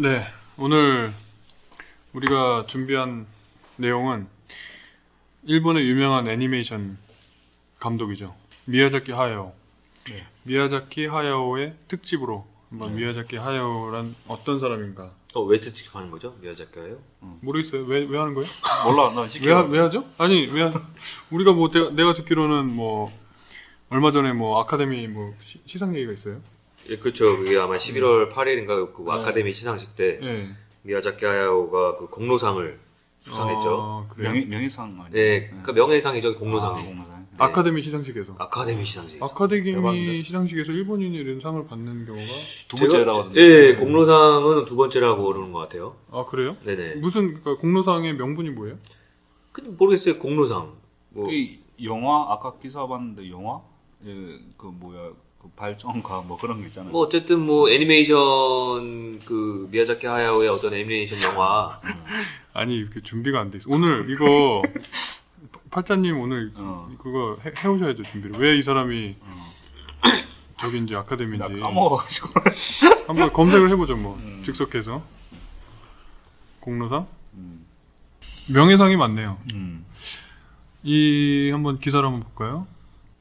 네, 오늘 우리가 준비한 내용은 일본의 유명한 애니메이션 감독이죠. 미야자키 하야오. 네. 미야자키 하야오의 특집으로 한번 미야자키 하야오란 어떤 사람인가 어, 왜 특집하는 거죠? 미야자키가요? 모르겠어요. 왜 왜 하는 거예요? 몰라 나 왜, 시켜. 하, 왜 하죠? 아니 왜 하- 우리가 뭐 내가, 내가 듣기로는 뭐 얼마 전에 뭐 아카데미 뭐 시, 시상 얘기가 있어요. 예, 그렇죠. 그게 아마 11월 8일인가 그 아카데미 시상식 때 예. 미야자키 하야오가 그 공로상을 수상했죠. 어, 그래요? 명예 명예상 아니야? 네, 그 명예상이죠. 공로상이. 아, 공로상. 네. 아카데미 시상식에서 아카데미 시상식. 아카데미? 시상식에서 일본인이 이런 상을 받는 경우가 두 번째라고 하던데. 예, 공로상은 두 번째라고 그러는 것 같아요. 아 그래요? 네네. 무슨 그러니까 공로상의 명분이 뭐예요? 근데 모르겠어요. 공로상. 뭐 그 영화 아까 기사 봤는데 영화 예, 그 뭐야 그 발전가 뭐 그런 게 있잖아요. 뭐 어쨌든 뭐 애니메이션 그 미야자키 하야오의 어떤 애니메이션 영화 아니 이렇게 준비가 안 돼 있어. 오늘 이거 팔자님 오늘 어. 그거 해, 해오셔야죠 준비를. 왜 이 사람이 저기인지 나 아카데미인지 까먹어가지고. 한번 검색을 해보죠 뭐 음. 즉석해서 공로상 음. 명예상이 많네요. 음. 이 한번 기사를 한번 볼까요?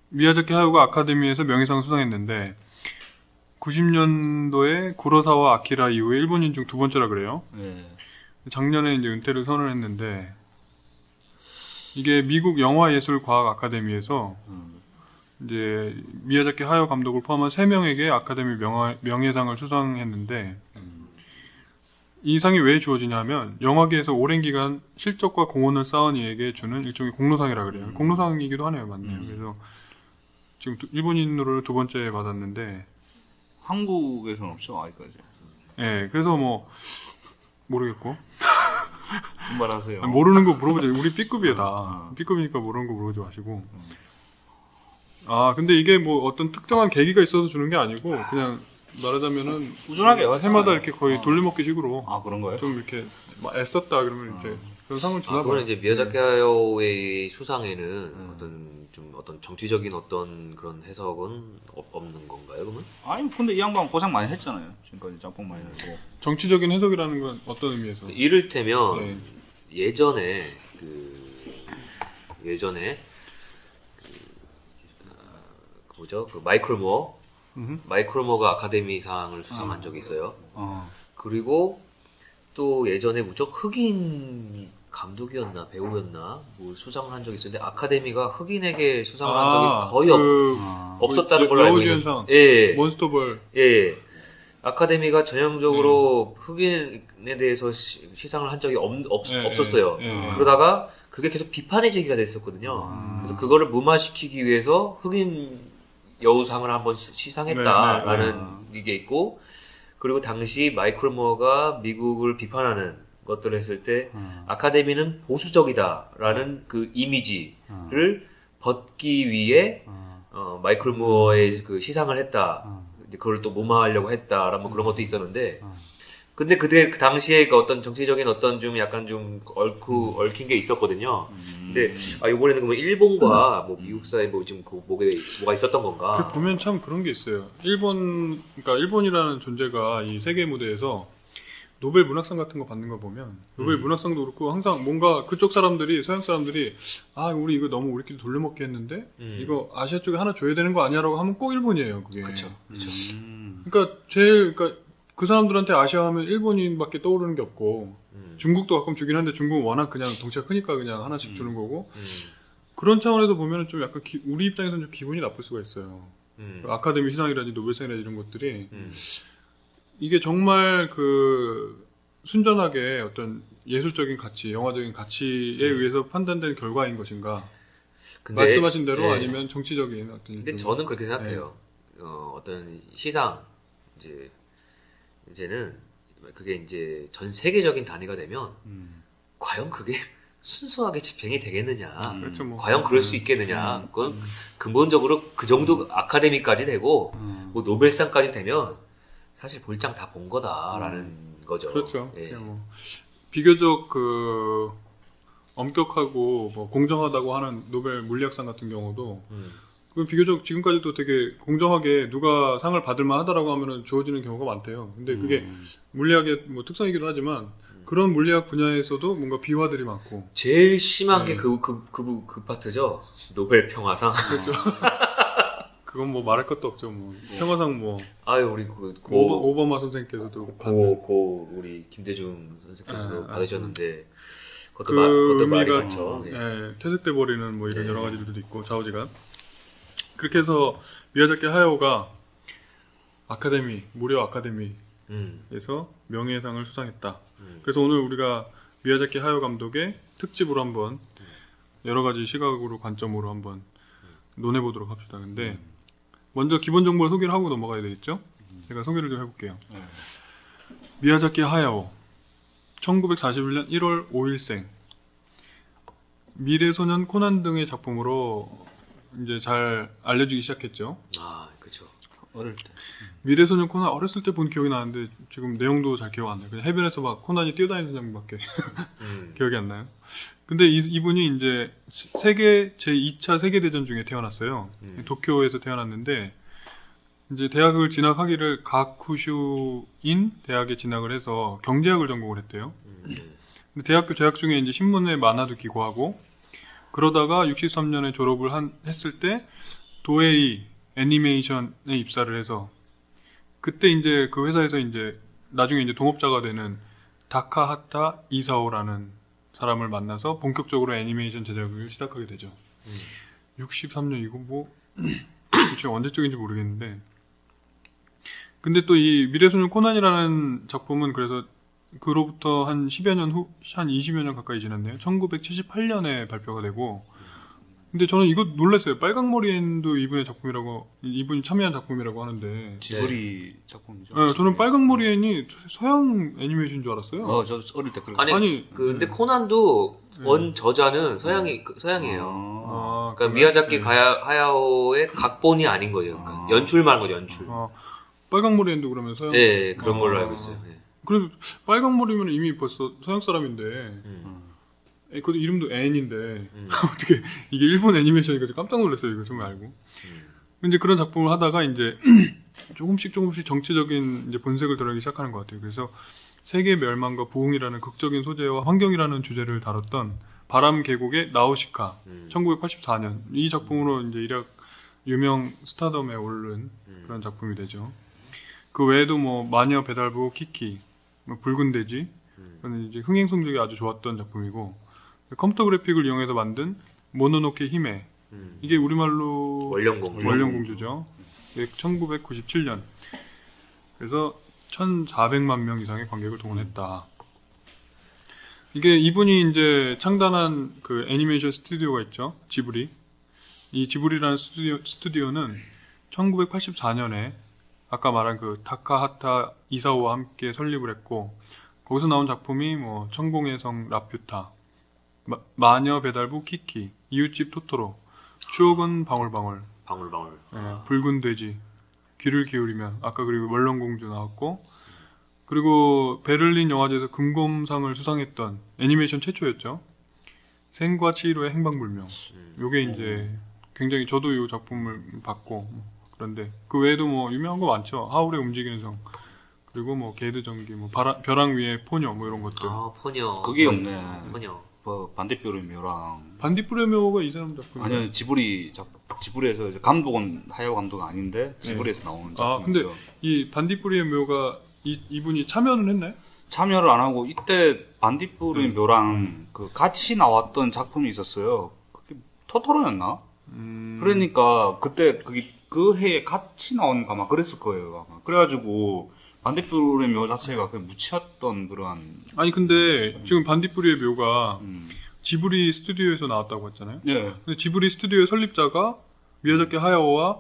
미야자키 하야오가 아카데미에서 명예상 수상했는데 90년도에 구로사와 아키라 이후에 일본인 중 두 번째라 그래요. 예. 작년에 이제 은퇴를 선언했는데 이게 미국 영화예술과학 아카데미에서 음. 이제 미야자키 하야오 감독을 포함한 세 명에게 아카데미 명화, 명예상을 수상했는데 이 상이 왜 주어지냐면 영화계에서 오랜 기간 실적과 공헌을 쌓은 이에게 주는 일종의 공로상이라 그래요. 공로상이기도 하네요, 맞네요. 음. 그래서 지금 두- 일본인으로 두 번째 받았는데, 한국에서는 없죠 아직까지. 예, 그래서 뭐 모르겠고 말하세요. 아니, 모르는 거 물어보지. 우리 B급이에요 다. 어. B급이니까 모르는 거 물어보지 마시고. 아 근데 이게 뭐 어떤 특정한 계기가 있어서 주는 게 아니고 그냥 말하자면은 꾸준하게. 해마다 이렇게 거의 어. 돌려먹기식으로 아 그런 거예요? 좀 이렇게 막 애썼다 그러면 이렇게 그런 상을 주나 아, 그거는. 이제 미야자키 하야오의 수상에는 음. 어떤 좀 어떤 정치적인 어떤 그런 해석은 없, 없는 건가요? 그러면? 아니 근데 이 양반 고생 많이 했잖아요. 지금까지 짬뽕 많이 내고. 정치적인 해석이라는 건 어떤 의미에서? 이를테면 네. 예전에 그 예전에 그, 아, 그 뭐죠? 그 마이클 모어 음흠. 마이클 모어가 아카데미상을 수상한 적이 있어요. 어. 그리고 또 예전에 무척 흑인 감독이었나 배우였나 뭐 수상을 한 적이 있었는데 아카데미가 흑인에게 수상을 한 적이 거의 없, 그 아. 없었다는 여- 걸로 알고. 있는데 예, 몬스터볼 예. 아카데미가 전형적으로 네. 흑인에 대해서 시, 상을 한 적이 없, 없, 예, 없었어요. 예, 예. 그러다가 그게 계속 비판의 제기가 됐었거든요. 아. 그래서 그거를 무마시키기 위해서 흑인 여우상을 한번 시- 시상했다라는 네, 이게 있고 그리고 당시 마이클 모어가 미국을 비판하는 것들을 했을 때 음. 아카데미는 보수적이다라는 그 이미지를 벗기 위해 어. 어, 마이클 무어의 그 시상을 했다. 어. 이제 그걸 또 무마하려고 했다라는 뭐 그런 것도 있었는데, 어. 근데 그때 그 당시에 그 어떤 정치적인 어떤 좀 약간 좀 얽후 얽힌 게 있었거든요. 음. 근데 아 이번에는 그러면 일본과 뭐 미국 사이 뭐 지금 그 뭐게 뭐가 있었던 그 건가? 보면 참 그런 게 있어요. 일본 그러니까 일본이라는 존재가 이 세계 무대에서 노벨 문학상 같은 거 받는 거 보면 노벨 음. 문학상도 그렇고 항상 뭔가 그쪽 사람들이 서양 사람들이 아 우리 이거 너무 우리끼리 돌려먹기 했는데 음. 이거 아시아 쪽에 하나 줘야 되는 거 아니야라고 하면 꼭 일본이에요 그게. 그쵸. 그쵸. 음. 그러니까 제일 그러니까 그 사람들한테 아시아 하면 일본인밖에 떠오르는 게 없고 음. 중국도 가끔 주긴 한데 중국은 워낙 그냥 덩치가 크니까 그냥 하나씩 주는 거고 음. 그런 차원에서 보면 좀 약간 기- 우리 입장에서는 좀 기분이 나쁠 수가 있어요. 음. 아카데미 시상이라든지 노벨상이라든지 이런 것들이 음. 이게 정말 그 순전하게 어떤 예술적인 가치, 영화적인 가치에 의해서 판단된 결과인 것인가? 근데 말씀하신 대로 예. 아니면 정치적인 어떤 근데 저는 그렇게 생각해요. 어, 어떤 시상 이제 이제는 그게 이제 전 세계적인 단위가 되면 음. 과연 그게 순수하게 집행이 되겠느냐? 음. 그렇죠 뭐 과연 그럴 수 있겠느냐? 그건 근본적으로 그 정도 아카데미까지 되고 음. 뭐 노벨상까지 되면 사실 볼장 다 본 거다라는 거죠. 그렇죠. 예. 뭐 비교적 그 엄격하고 뭐 공정하다고 하는 노벨 물리학상 같은 경우도 음. 그 비교적 지금까지도 되게 공정하게 누가 상을 받을 만 하다라고 하면은 주어지는 경우가 많대요. 근데 그게 음. 물리학의 뭐 특성이기도 하지만 그런 물리학 분야에서도 뭔가 비화들이 많고 제일 심한 네. 게그그그그 파트죠. 노벨 평화상. 그렇죠. 그건 뭐 말할 것도 없죠. 뭐 평화상 뭐 아유 우리 그 오바, 고, 오바마 선생님께서도 받는 고, 고 우리 김대중 선생님께서도 아, 아, 받으셨는데 그것도 그 마, 그것도 말이 많죠. 예. 예, 퇴색돼 버리는 뭐 이런 네. 여러 가지들도 있고 좌우지간 그렇게 해서 미야자키 하야오가 아카데미 무료 아카데미에서 음, 명예상을 수상했다. 음. 그래서 오늘 우리가 미야자키 하야오 감독의 특집으로 한번 여러 가지 시각으로 관점으로 한번 논해 보도록 합시다. 근데 먼저 기본 정보를 소개를 하고 넘어가야 되겠죠? 제가 소개를 좀 해볼게요. 네. 미야자키 하야오 1941년 1월 5일생 미래소년 코난 등의 작품으로 이제 잘 알려지기 시작했죠. 아 그렇죠. 어릴 때. 미래소년 코난 어렸을 때 본 기억이 나는데 지금 내용도 잘 기억 안 나요. 그냥 해변에서 막 코난이 뛰어다니는 장면밖에 음. 기억이 안 나요. 근데 이, 이분이 이제 세계 제 2차 세계 대전 중에 태어났어요. 음. 도쿄에서 태어났는데 이제 대학을 진학하기를 가쿠슈인 대학에 진학을 해서 경제학을 전공을 했대요. 음. 근데 대학교 재학 중에 이제 신문에 만화도 기고하고 그러다가 63년에 졸업을 한, 했을 때 도에이 애니메이션에 입사를 해서 그때 이제 그 회사에서 이제 나중에 이제 동업자가 되는 다카하타 이사오라는 사람을 만나서 본격적으로 애니메이션 제작을 시작하게 되죠. 음. 63년 이거 뭐 도대체 언제적인지 모르겠는데 근데 또 이 미래소년 코난이라는 작품은 그래서 그로부터 한 10여 년 후, 한 20여 년 가까이 지났네요. 1978년에 발표가 되고 근데 저는 이거 놀랐어요. 빨강머리엔도 이분의 작품이라고 이분이 참여한 작품이라고 하는데 지브리 작품이죠. 네, 저는 빨강머리엔이 서양 애니메이션인 줄 알았어요. 어, 저 어릴 때 그렇게. 아니, 아니, 그 근데 네. 코난도 네. 원 저자는 서양이 그 서양이에요. 아, 그러니까 그래요? 미야자키 네. 가야, 하야오의 각본이 아닌 거예요. 그러니까 아. 연출만 한 거죠, 연출. 아, 빨강머리엔도 그러면 서양 예, 예, 그런 아. 걸로 알고 있어요. 예. 그래도 빨강머리면 이미 벌써 서양 사람인데 음, 에, 그것도 이름도 앤인데 음, 어떻게 이게 일본 애니메이션이니까 깜짝 놀랐어요 이거 정말 알고 음. 근데 그런 작품을 하다가 이제 조금씩 조금씩 정치적인 이제 본색을 드러내기 시작하는 것 같아요 그래서 세계 멸망과 부흥이라는 극적인 소재와 환경이라는 주제를 다뤘던 바람 계곡의 나우시카 음. 1984년 이 작품으로 이제 일약 유명 스타덤에 오른 음. 그런 작품이 되죠 그 외에도 뭐 마녀 배달부 키키 뭐 붉은 돼지 음. 그는 이제 흥행 성적이 아주 좋았던 작품이고 컴퓨터 그래픽을 이용해서 만든 모노노케 히메 음. 이게 우리말로 원령공주. 원령공주죠. 1997년 그래서 1,400만 명 이상의 관객을 동원했다. 이게 이분이 이제 창단한 그 애니메이션 스튜디오가 있죠. 지브리. 이 지브리라는 스튜디오, 스튜디오는 1984년에 아까 말한 그 타카하타 이사오와 함께 설립을 했고 거기서 나온 작품이 뭐 천공의 성 라퓨타, 마, 마녀 배달부 키키, 이웃집 토토로, 추억은 방울방울, 방울방울. 예, 붉은 돼지, 귀를 기울이면 아까 그리고 월렁공주 나왔고 그리고 베를린 영화제에서 금검상을 수상했던 애니메이션 최초였죠. 생과 치히로의 행방불명. 음. 요게 이제 굉장히 저도 이 작품을 봤고 그런데 그 외에도 뭐 유명한 거 많죠. 하울의 움직이는 성 그리고 뭐 게드 전기, 뭐 바라- 벼랑 위의 포녀 뭐 이런 것들. 아, 포녀. 그게 없네. 포녀. 뭐 반대뼈의 묘랑. 반디프레메오가 이 사람 작품. 아니요 지브리 작 지브리에서 이제 감독은 하야오 감독 아닌데 지브리에서 나오는 아 작품이죠. 근데 이 반디프리의 묘가 이 이분이 참여는 했나요? 참여를 안 하고 이때 반딧불의 묘랑 그 같이 나왔던 작품이 있었어요. 그게 토토로였나? 음, 그러니까 그때 그게 그 해에 같이 나온 거 아마 그랬을 거예요. 아마. 그래가지고 반딧 불의 묘 자체가 그 묻혔던 그런 아니 근데 지금 반디프리의 묘가 음. 지브리 스튜디오에서 나왔다고 했잖아요. 예. 근데 지브리 스튜디오의 설립자가 미야자키 하야오와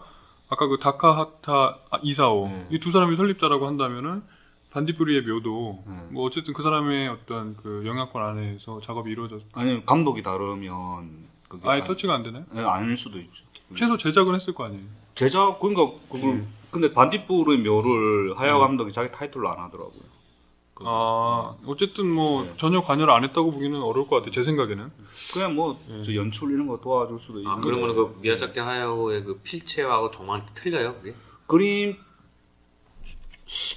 아까 그 다카하타 아, 이사오 네. 이두 사람이 설립자라고 한다면은 반디프리의 묘도 네. 뭐 어쨌든 그 사람의 어떤 그 영향권 안에서 작업이 이루어졌. 아니 감독이 다르면 그게 아예 아- 터치가 안 되나요? 예, 아닐 수도 있죠. 최소 제작은 했을 거 아니에요. 제작 그러니까 그걸 근데 반딧불의 묘를 하야오 감독이 자기 타이틀로 안 하더라고요. 아 어쨌든 뭐 네. 전혀 관여를 안 했다고 보기는 어려울 것 같아요. 제 생각에는. 그냥 뭐 예. 저 연출 이런 거 도와줄 수도 있는 아 그런 거는 그 미야자키 하야오의 그 필체하고 정말 틀려요 그게 그림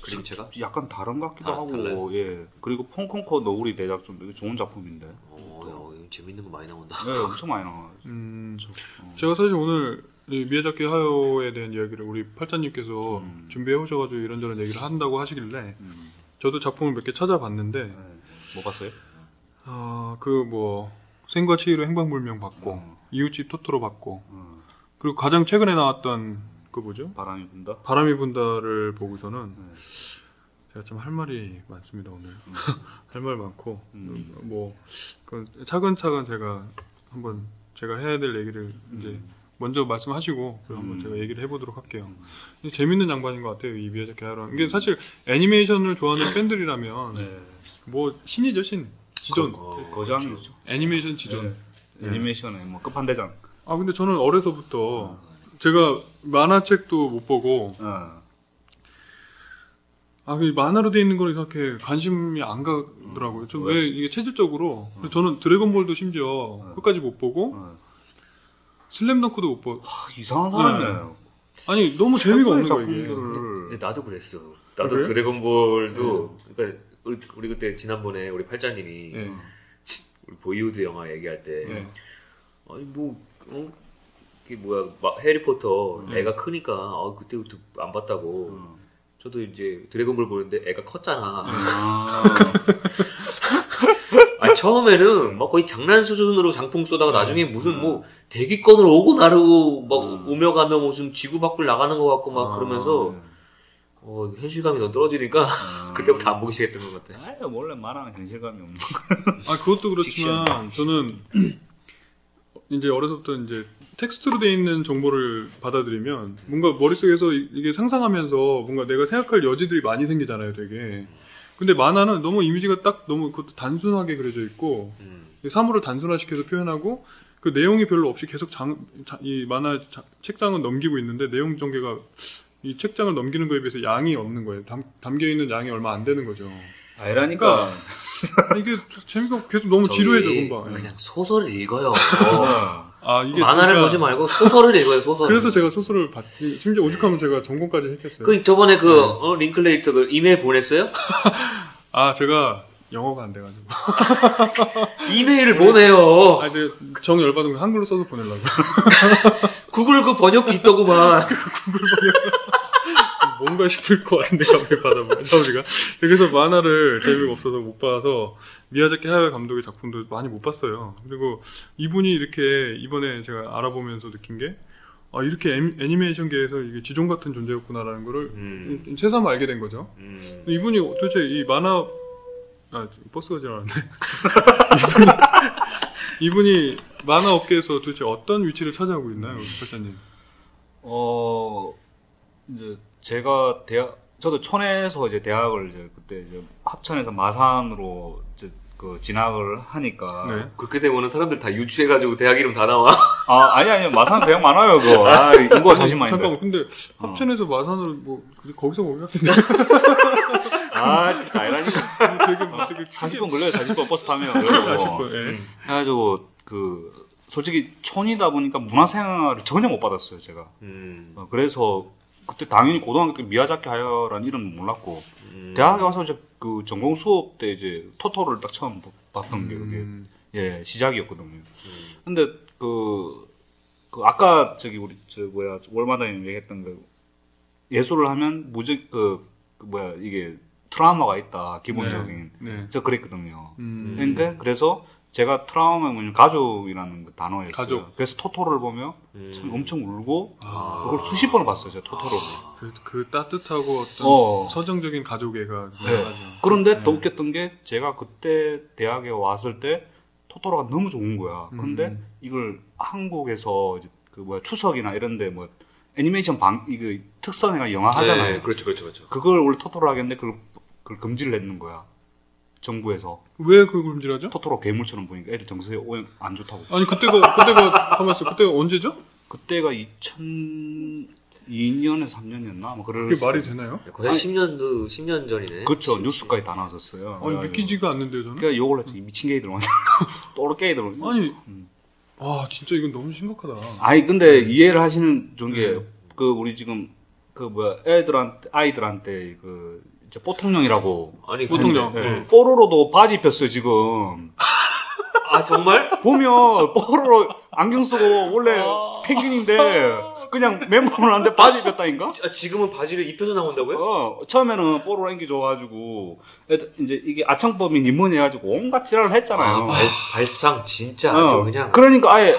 그림체가? 약간 다른 것 같기도 아, 하고 달라요? 예 그리고 펑콩커 너구리 대작전 되게 좋은 작품인데 어, 야, 이거 재밌는 거 많이 나온다. 네 엄청 많이 나와 음, 어. 제가 사실 오늘 이 미야자키 하야오에 대한 이야기를 우리 팔자님께서 음. 준비해 오셔가지고 이런저런 얘기를 한다고 하시길래 음. 저도 작품을 몇 개 찾아봤는데 네. 뭐 봤어요? 아그 뭐 생과 치히로 행방불명 봤고 어. 이웃집 토토로 봤고 어, 그리고 가장 최근에 나왔던 그 뭐죠? 바람이 분다 바람이 분다를 보고서는 네. 제가 참 할 말이 많습니다 오늘 할 말 많고 음. 뭐그 차근차근 제가 한번 제가 해야 될 얘기를 이제 먼저 말씀하시고 그럼 음. 제가 얘기를 해보도록 할게요. 근데 재밌는 양반인 것 같아요 이 미야자키 하야오는 이게 사실 애니메이션을 좋아하는 팬들이라면 네. 뭐 신이죠 신 지존 어, 거장이죠 애니메이션 지존. 네. 애니메이션의 뭐 끝판대장 아 근데 저는 어려서부터 제가 만화책도 못 보고 어. 아, 그 만화로 돼 있는 걸 이렇게 관심이 안 가더라고요. 좀왜 이게 체질적으로 저는 드래곤볼도 심지어 끝까지 못 보고 어. 슬램덩크도 못 보고 하, 이상한 사람이에요 아니 너무 재미가 없는 거예요 이게. 근데 나도 그랬어. 나도 그래요? 드래곤볼도 그러니까 우리, 우리 그때 지난번에 우리 팔자님이 예. 우리 보이우드 영화 얘기할 때 예. 아니 뭐 어? 이게 뭐야 막 해리포터 네. 애가 크니까 아, 그때부터 안 봤다고 어. 저도 이제 드래곤볼 보는데 애가 컸잖아. 아. 아 처음에는 막 거의 장난 수준으로 장풍 쏘다가 나중에 무슨 뭐 대기권을 오고 나르고 막 오며 가며 무슨 지구 밖을 나가는 것 같고 막 그러면서 어 현실감이 너무 떨어지니까 그때부터 안 보기 시작했던 것 같아. 아, 원래 만화는 현실감이 없는 아 그것도 그렇지만 저는 이제 어려서부터 이제 텍스트로 돼 있는 정보를 받아들이면 뭔가 머릿속에서 이- 이게 상상하면서 뭔가 내가 생각할 여지들이 많이 생기잖아요, 되게. 근데 만화는 너무 이미지가 딱 너무 그것도 단순하게 그려져 있고 음. 사물을 단순화시켜서 표현하고 그 내용이 별로 없이 계속 장, 자- 이 만화 자- 책장은 넘기고 있는데 내용 전개가 이 책장을 넘기는 거에 비해서 양이 없는 거예요. 담, 담겨 있는 양이 얼마 안 되는 거죠. 아니라니까 아, 이게 재미가 계속 너무 지루해져 금방. 예. 그냥 소설을 읽어요. 어. 아 이게 만화를 진짜- 보지 말고 소설을 읽어요. 소설. 그래서 제가 소설을 봤 심지어 오죽하면 제가 전공까지 했겠어요. 그 저번에 그 어, 링클레이터 그 이메일 보냈어요? 아 제가 영어가 안 돼가지고 이메일을 보내요. 아 이제 정 열받은 거 한글로 써서 보내려고 구글 그 번역기 있더구만. 뭔가 싶을 것 같은데 샤오리 받아보면 샤오리가 그래서 만화를 재미가 없어서 못 봐서 미야자키 하야 감독의 작품도 많이 못 봤어요. 그리고 이분이 이렇게 이번에 제가 알아보면서 느낀 게 아, 이렇게 애니- 애니메이션계에서 이게 지존 같은 존재였구나라는 거를 음. 새삼 알게 된 거죠. 음. 이분이 도대체 이 만화 아 버스가 지나갔네. 이분이, 이분이 만화 업계에서 도대체 어떤 위치를 차지하고 있나요, 설자님? 어 이제 제가 대학 저도 촌에서 이제 대학을 이제 그때 이제 합천에서 마산으로 이제 그 진학을 하니까 네. 그렇게 되면은 사람들 다 유추해가지고 대학 이름 다 나와. 아 아니 아니 마산 대학 많아요 그거 아 인구가 40만인데 잠깐만, 근데 합천에서 마산으로 뭐 근데 거기서 거기 같은데 아 진짜 아니라니까 되게 뭐 되게 40분 걸려요 40분 버스 타면 40분. 예. 해가지고 그 솔직히 촌이다 보니까 문화생활을 전혀 못 받았어요 제가 음. 어, 그래서 그때 당연히 고등학교 때 미야자키 하야라는 이름 몰랐고 음. 대학에 와서 이제 그 전공 수업 때 이제 토토를 딱 처음 봤던 게 그게 음, 예 시작이었거든요. 근데 그, 그 아까 저기 우리 저 뭐야 월마다님 얘기했던 그 예술을 하면 무적 그, 그 뭐야 이게 트라우마가 있다 기본적인 네. 저 그랬거든요. 음. 그러니까 그래서 제가 트라우마 뭐냐면 가족이라는 그 단어였어요. 가족. 그래서 토토를 보면 음. 참 엄청 울고 아. 그걸 수십 번을 봤어요. 제가 토토를. 그, 그 따뜻하고 어떤 어. 서정적인 가족애가 네. 유명하죠. 그런데 네. 더 웃겼던 게 제가 그때 대학에 왔을 때 토토로가 너무 좋은 거야. 근데 음. 이걸 한국에서 그 뭐야 추석이나 이런데 뭐 애니메이션 방 이거 특선회가 영화 하잖아요. 네, 그렇죠, 그렇죠, 그렇죠. 그걸 원래 토토로 하겠는데 그걸, 그걸 금지를 했는 거야. 정부에서 왜 그걸 금지하죠? 토토로 괴물처럼 보니까 애들 정서에 오염 안 좋다고. 아니 그때가 그때가 가만 있어. 그때가 언제죠? 그때가 2000 2년에서 3년이었나? 뭐 그럴 그게 말이 되나요? 거의 한 10년도 10년 전이네. 그렇죠. 뉴스까지 다 나왔었어요. 아니 그래가지고 믿기지가 않는데요 저는. 그러니까 욕을 했지. 이 미친 게이들 또르 게이들. 아니 음. 와 진짜 이건 너무 심각하다. 아니 근데 이해를 하시는 좋은 게 네. 그 우리 지금 그 뭐야 애들한테 아이들한테 그 이제 뽀통령이라고 아니 보통령. 근데- 네. 뽀로로도 바지 입혔어요 지금 아 정말? 보면 뽀로로 안경 쓰고 원래 펭귄인데 그냥 맨몸을 하는데 바지 입혔다니까 아, 지금은 바지를 입혀서 나온다고요? 어 처음에는 뽀로로 인기 좋아가지고 이제 이게 아청법인 입문 해가지고 온갖 지랄을 했잖아요 아, 발, 발상 진짜 어, 아주 그냥. 그러니까 아예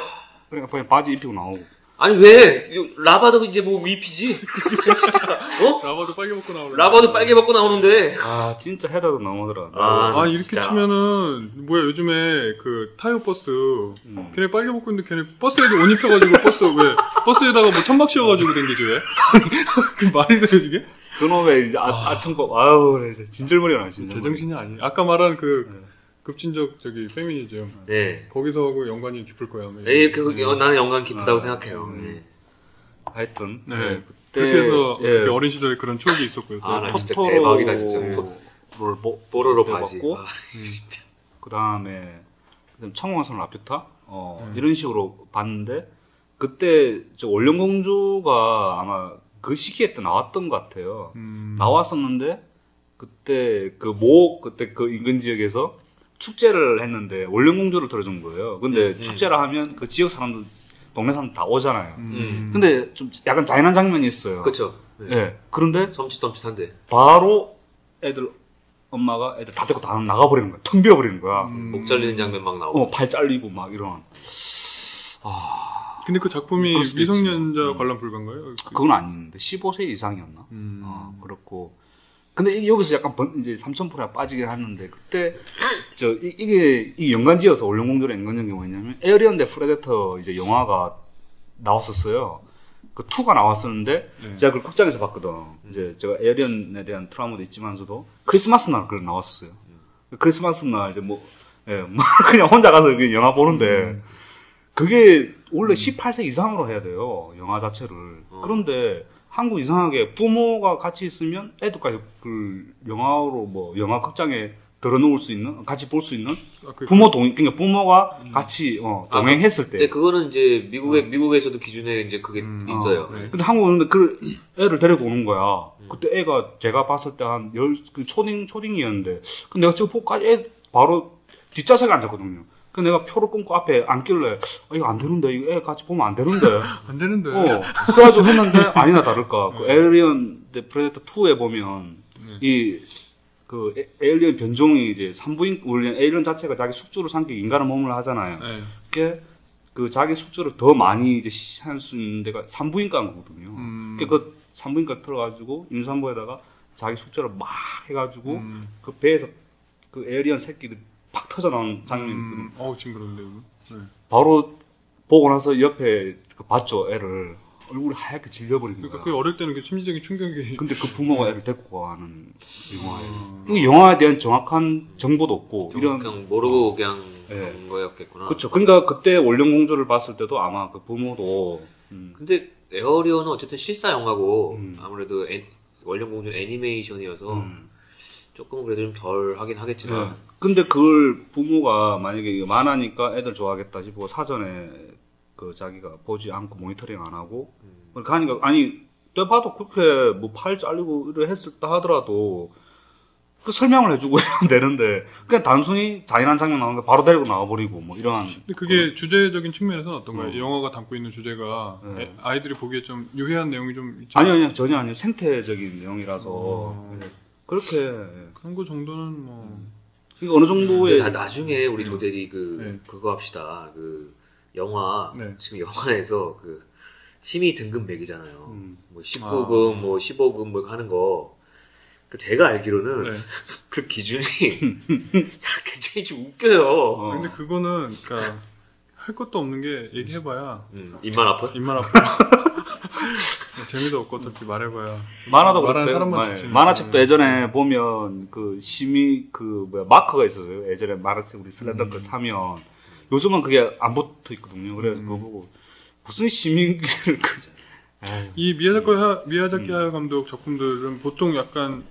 그냥 바지 입히고 나오고 아니 왜 라바도 이제 뭐 미피지? 진짜 어? 라바도 빨개 먹고 나오는. 라바도 빨개 벗고 나오는데. 아 진짜 해다도 너무하더라 아, 아 이렇게 진짜. 치면은 뭐야 요즘에 그 타이어 버스 음. 걔네 빨개 먹고 있는데 걔네 버스에도 옷 입혀가지고 버스 왜 버스에다가 뭐 천막 씌워가지고 댕기지 왜? 그 말이 돼 이게? 그놈의 이제 아, 아청법 아우 진짜 진절머리가 나 진짜 제정신이 아니. 아까 말한 그 급진적 저기 페미니즘 네. 거기서하고 연관이 깊을 거야. 아마. 네, 그, 그, 나는 연관 깊다고 아, 생각해요. 음. 네. 하여튼 네. 네, 그렇게 해서 예. 그렇게 어린 시절에 그런 추억이 있었고요. 아, 나 진짜 토토로 대박이다, 진짜. 를 보, 뽀로로 네, 바지. 봤고. 아, 진짜. 그 다음에 청원선 라퓨타 어, 음. 이런 식으로 봤는데 그때 저 원령공주가 아마 그 시기에 때 나왔던 것 같아요. 음. 나왔었는데 그때 그 모 그때 그 인근 지역에서 축제를 했는데 원령공주를 들어준 거예요. 근데 음, 음. 축제를 하면 그 지역 사람들 동네 사람들 다 오잖아요. 음. 근데 좀 약간 잔인한 장면이 있어요. 그쵸. 네. 예. 그런데 섬찟섬찟한데. 바로 애들 엄마가 애들 다 데리고 다 나가버리는 거야. 텅 비어버리는 거야. 음. 목 잘리는 장면 막 나오고. 어, 팔 잘리고 막 이런. 근데 그 작품이 미성년자 있지. 음. 관람 불가인가요? 그- 그건 아닌데 15세 이상이었나? 음. 어, 그렇고. 근데 이- 여기서 약간 번, 이제 삼천포라 빠지긴 하는데 그때 저 이, 게이 연관지어서 원령공주의 연관지은 게 뭐냐면 에어리언 대 프레데터 이제 영화가 나왔었어요. 그 2가 나왔었는데 네. 제가 그걸 극장에서 봤거든. 이제 제가 에어리언에 대한 트라우마도 있지만서도 크리스마스 날 그걸 나왔었어요. 크리스마스 날 이제 뭐, 예, 뭐 그냥 혼자 가서 그 영화 보는데 그게 원래 18세 이상으로 해야 돼요. 영화 자체를. 그런데 한국 이상하게 부모가 같이 있으면 애들까지 그 영화로 뭐 영화 극장에 들어놓을 수 있는 같이 볼 수 있는 아, 그- 부모 동 그러니까 부모가 같이 어, 아, 동행했을 때. 네, 그거는 이제 미국에 미국에서도 기준에 이제 그게 음, 있어요. 어, 네. 근데 한국은 그 애를 데리고 오는 거야. 그때 애가 제가 봤을 때 한 열 그 초딩 초딩이었는데 그 내가 저 보까지 애 바로 뒷좌석에 앉았거든요. 그 내가 표를 끊고 앞에 앉길래 아, 이거 안 되는데 이거 애 같이 보면 안 되는데. 안 되는데. 어. 그래가지고 했는데 아니나 다를까. 그 에일리언 대 프레데터 2에 보면 이 그 에일리언 변종이 이제 산부인 원래 에일리언 자체가 자기 숙주를 삼기 인간의 몸을 하잖아요. 네. 그게 그 자기 숙주를 더 많이 이제 할 수 있는 데가 산부인과인 거거든요. 음. 그그 산부인과 들어가지고 임산부에다가 자기 숙주를 막 해가지고 음. 그 배에서 그 에일리언 새끼들 팍 터져 나오는 장면이. 음. 어우 징그러운데 이거. 네. 바로 보고 나서 옆에 그 봤죠 애를 얼굴이 하얗게 질려버린 거야. 그러니까 그 어릴 때는 그 심리적인 충격이. 근데 그 부모가 애를 데리고 가는 영화예요. 이 영화에 대한 정확한 정보도 없고 이런 그냥 모르고 그냥 네. 그런 거였겠구나. 그렇죠. 그러니까 그때 원령공주를 봤을 때도 아마 그 부모도 음, 근데 에어리어는 어쨌든 실사 영화고 음. 아무래도 애, 원령공주는 애니메이션이어서 음. 조금 그래도 좀 덜 하긴 하겠지만 네. 근데 그걸 부모가 만약에 이거 만화니까 애들 좋아하겠다 싶고 사전에 그 자기가 보지 않고 모니터링 안 하고 그렇게 하니까 아니 때 봐도 그렇게 뭐 팔 잘리고 이래 했었다 하더라도 그 설명을 해주고 이러면 되는데 그냥 단순히 잔인한 장면 나오는 거 바로 데리고 나와버리고 뭐 이러한 근데 그게 주제적인 측면에서는 어떤가요? 어. 영화가 담고 있는 주제가 네. 애- 아이들이 보기에 좀 유해한 내용이 좀 있죠. 아니요 아니요 전혀 아니요 생태적인 내용이라서 어. 네. 그렇게 그런 거 정도는 뭐. 그러니까 어느 정도의 나, 나중에 우리 조대리 그 네. 그거 합시다. 그 영화 네. 지금 영화에서 그 심의 등급 매기잖아요. 음. 뭐 19금, 뭐 15금 뭐 하는 거. 그 제가 알기로는 네. 그 기준이 굉장히 좀 웃겨요. 어. 근데 그거는 그러니까 할 것도 없는 게 얘기해봐야 음, 입만 아파? 입만 아프고 재미도 없고 어차피 말해봐야 만화도 말하는 그렇대. 사람만 지치는 만화책도. 예전에 보면 그 심의 그 뭐야 마크가 있었어요. 예전에 만화책 우리 슬렌더크 사면 요즘은 그게 안 붙어 있거든요. 그래 서 그거 보고 무슨 심의를 그 에휴. 이 미야자키 하, 미야자키 음. 하야 감독 작품들은 보통 약간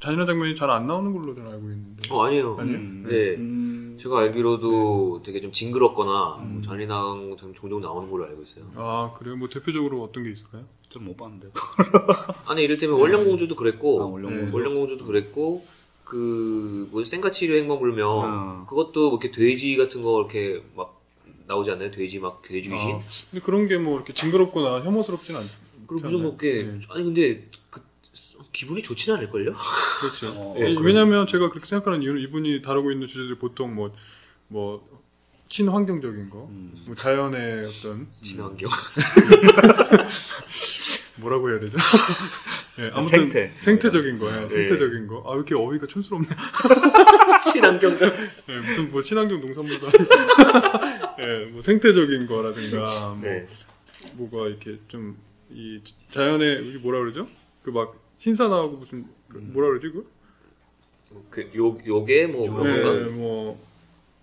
잔인한 장면이 잘 안 나오는 걸로 저는 알고 있는데. 어 아니에요. 아니요? 음, 네. 음, 제가 알기로도 되게 좀 징그럽거나 음. 뭐 잔인한 거 종종 나오는 걸로 알고 있어요. 아 그래요? 뭐 대표적으로 어떤 게 있을까요? 좀 못 봤는데. 아니 이를테면 원령공주도 그랬고 아, 원령공주. 네. 원령공주도 그랬고 그뭐 생가치료 행방 불명 어. 그것도 뭐 이렇게 돼지 같은 거 이렇게 막 나오지 않나요? 돼지 막 돼지 귀신? 아, 근데 그런 게 뭐 이렇게 징그럽거나 혐오스럽진 않. 그리고 무슨 뭐 이렇게 네. 아니 근데 그 기분이 좋지는 않을 걸요? 그렇죠. 어, 예, 어, 왜냐하면 제가 그렇게 생각하는 이유는 이분이 다루고 있는 주제들이 보통 뭐뭐 친환경적인 거, 음. 뭐 자연의 어떤 친환경. 뭐라고 해야 되죠? 예, 아무튼 생태. 생태적인 거, 예, 네. 생태적인 거. 아, 왜 이렇게 어휘가 촌스럽네. 친환경적. 예, 무슨 뭐 친환경 농산물도 예, 뭐 생태적인 거라든가 뭐 네. 뭐가 이렇게 좀 이 자연의 이게 뭐라 그러죠? 그 막 신선하고 무슨 그 뭐라 그러지 그? 그 요 요게 뭐 요- 그런 예, 건가? 뭐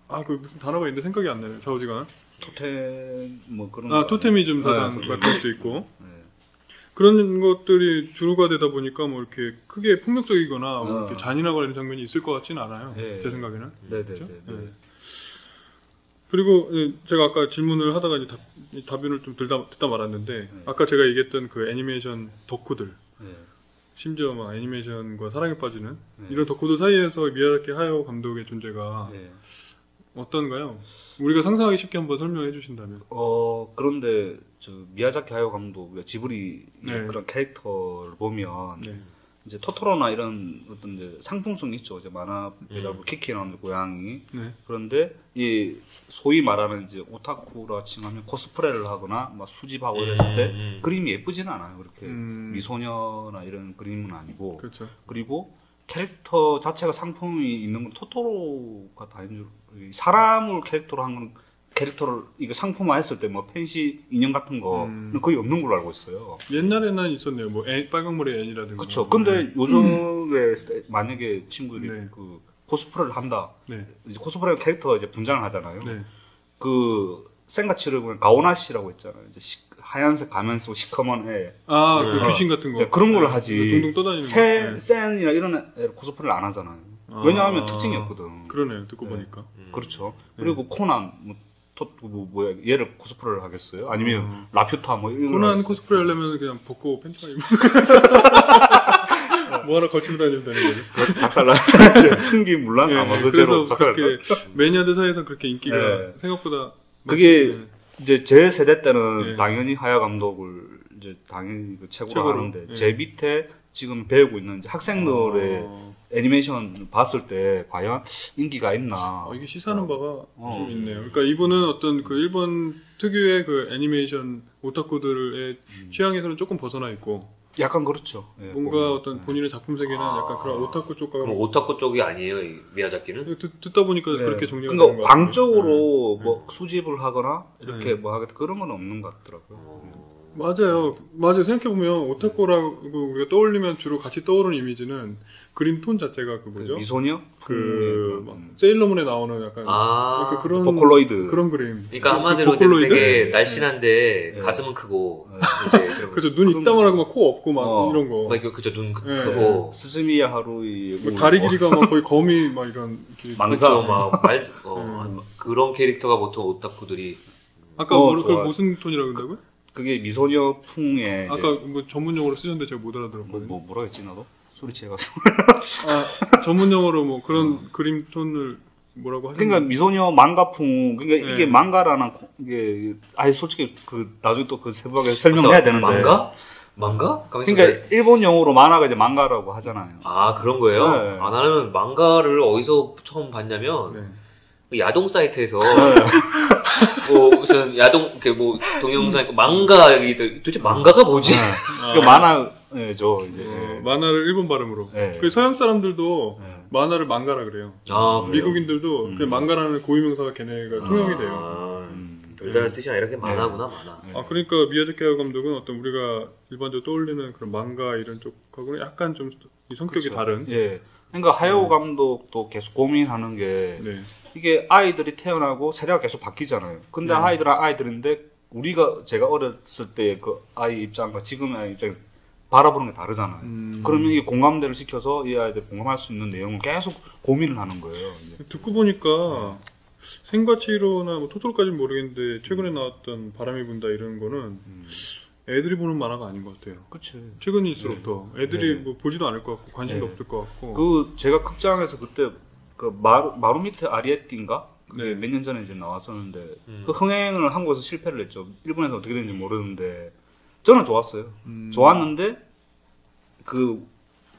아, 그 무슨 단어가 있는데 생각이 안 나네. 좌우지간. 토템 뭐 그런. 아, 거. 토테미즘 사상 네, 같은 것도 있고. 네. 그런 것들이 주류가 되다 보니까 뭐 이렇게 크게 폭력적이거나 뭐 어. 이렇게 잔인하거나 이런 장면이 있을 것 같지는 않아요. 예. 제 생각에는. 네네네. 그렇죠? 네. 예. 그리고 예, 제가 아까 질문을 하다가 이제 답, 이 답변을 좀 듣다, 듣다 말았는데 아까 제가 얘기했던 그 애니메이션 덕후들 네. 심지어 막 애니메이션과 사랑에 빠지는 네. 이런 덕후들 사이에서 미야자키 하야오 감독의 존재가 네. 어떤가요? 우리가 상상하기 쉽게 한번 설명해 주신다면. 어 그런데 저 미야자키 하야 감독 지브리 네. 그런 캐릭터를 보면 네. 이제 토토로나 이런 어떤 이제 상품성이 있죠. 이제 만화 배달부 음. 키키 나오는 고양이. 네. 그런데 이 소위 말하는 이제 오타쿠라 칭하면 코스프레를 하거나 막 수집하고 이랬을 때 음, 음. 그림이 예쁘지는 않아요. 그렇게 음. 미소녀나 이런 그림은 아니고 그렇죠. 그리고 캐릭터 자체가 상품이 있는 건 토토로가 다인 줄 사람을 캐릭터로 한 건 캐릭터를 이거 상품화했을 때 뭐 펜시 인형 같은 거는 음. 거의 없는 걸로 알고 있어요. 옛날에는 있었네요. 뭐 애, 빨강머리 애니라든가. 그렇죠. 근데 요즘에 만약에 친구들이 네. 그 코스프레를 한다. 네. 이제 코스프레 캐릭터 이제 분장을 하잖아요. 네. 그 생가치를 보면 가오나 씨라고 있잖아요. 이제 시- 하얀색 가면 쓰고 시커먼 애. 아, 네. 그 귀신 같은 거. 네, 그런 걸 네. 하지. 둥둥 떠다니는. 네. 센이나 이런 애 코스프레를 안 하잖아요. 아. 왜냐하면 특징이 없거든. 그러네요. 듣고 네. 보니까. 그렇죠. 그리고 코난 뭐, 토, 뭐 뭐야 얘를 코스프레를 하겠어요? 아니면 음. 라퓨타 뭐 이런 걸 코스프레 하려면 그냥 벗고 팬츠만 입고. 뭐 하나 걸치고 다니면 되는 거죠. 작살나 풍기 물란 예, 아마 예. 그대로 그래서 작살 그렇게 매니아들 사이에서 그렇게 인기가 네. 생각보다 그게 많지. 이제 제 세대 때는 예. 당연히 하야 감독을 이제 당연히 그 최고로, 최고로, 하는데 예. 제 밑에 지금 배우고 있는 학생들의 어, 애니메이션 봤을 때 과연 인기가 있나? 어, 이게 시사하는 바가 어. 좀 있네요. 그러니까 이분은 어떤 그 일본 특유의 그 애니메이션 오타쿠들의 취향에서는 조금 벗어나 있고 약간 그렇죠. 예, 뭔가 보면. 어떤 본인의 작품 세계는 약간 그런 오타쿠 쪽과 그럼 오타쿠 쪽이 아니에요, 이 미야자키는? 듣, 듣다 보니까 네. 그렇게 정리가 되는 그러니까 것 같아요. 광적으로 네. 뭐 수집을 하거나 이렇게 네. 뭐 하겠다 그런 건 없는 것 같더라고요. 어. 맞아요. 맞아요. 생각해보면 오타쿠라고 우리가 떠올리면 주로 같이 떠오르는 이미지는 그림 톤 자체가 그 뭐죠? 미소녀? 그, 음, 막 음. 세일러문에 나오는 약간 아. 약간 그런 보컬로이드. 그런 그림. 그러니까 그 한마디로 보컬로이드? 되게 날씬한데 네. 가슴은 크고 네. 그죠. 눈 그런 이따만하고 막 코 없고 막 어. 이런 거. 막 이거 그죠 눈 크- 네. 크고 스즈미야 하루이 뭐 다리 길이가 막 거의 거미 막 이런 길. 망- 그렇죠 망상. 막말 어, 음. 그런 캐릭터가 보통 오타쿠들이 아까 어, 뭐. 무슨 톤이라고 한다고요? 그게 미소녀 풍의 이제 아까 뭐 전문 용어로 쓰셨는데 제가 못 뭐, 알아들었거든요. 뭐 뭐 라 했지 나도 술이 취해가지고 아, 전문 용어로 뭐 그런 그림 톤을 뭐라고 하셨나요? 그러니까 미소녀 망가풍 그러니까 네. 이게 망가라는 코- 이게 아예 솔직히 그 나중에 또 그 세부하게 설명을 해야 되는데 망가? 망가? 그러니까 있어봐요. 일본 용어로 만화가 이제 망가라고 하잖아요. 아 그런 거예요? 네. 아 나는 망가를 어디서 처음 봤냐면 네. 그 야동 사이트에서 뭐 무슨 야동 이렇게 뭐 동영상 있고 망가 얘기들 도대체 망가가 뭐지? 아. 그 만화죠 이제. 어, 만화를 일본 발음으로. 네. 그 서양 사람들도 네. 만화를 망가라 그래요. 아 그래요? 미국인들도 음. 그 망가라는 고유명사가 걔네가 통용이 돼요. 아, 음. 별다른 뜻이 아니라 그냥 만화구나 만화. 아 그러니까 미야자키 하야 감독은 어떤 우리가 일반적으로 떠올리는 그런 망가 이런 쪽하고는 약간 좀이 성격이 그쵸. 다른. 예. 그러니까 하야오 감독도 계속 고민하는 게 네. 이게 아이들이 태어나고 세대가 계속 바뀌잖아요. 근데 네. 아이들은 아이들인데 우리가 제가 어렸을 때 그 아이 입장과 지금의 아이 입장 바라보는 게 다르잖아요. 음. 그러면 이게 공감대를 시켜서 이 아이들 공감할 수 있는 내용을 계속 고민을 하는 거예요. 이제. 듣고 보니까 생과치로나 뭐 토토로까지는 모르겠는데 최근에 나왔던 바람이 분다 이런 거는 음. 애들이 보는 만화가 아닌 것 같아요. 그치. 최근일수록 더 애들이 네. 뭐 보지도 않을 것 같고 관심도 네. 없을 것 같고. 그 제가 극장에서 그때 그 마루, 마루미테 아리에띠인가 네. 몇 년 전에 이제 나왔었는데 음. 그 흥행을 한국에서 실패를 했죠. 일본에서 어떻게 되는지 모르는데 저는 좋았어요. 음. 좋았는데 그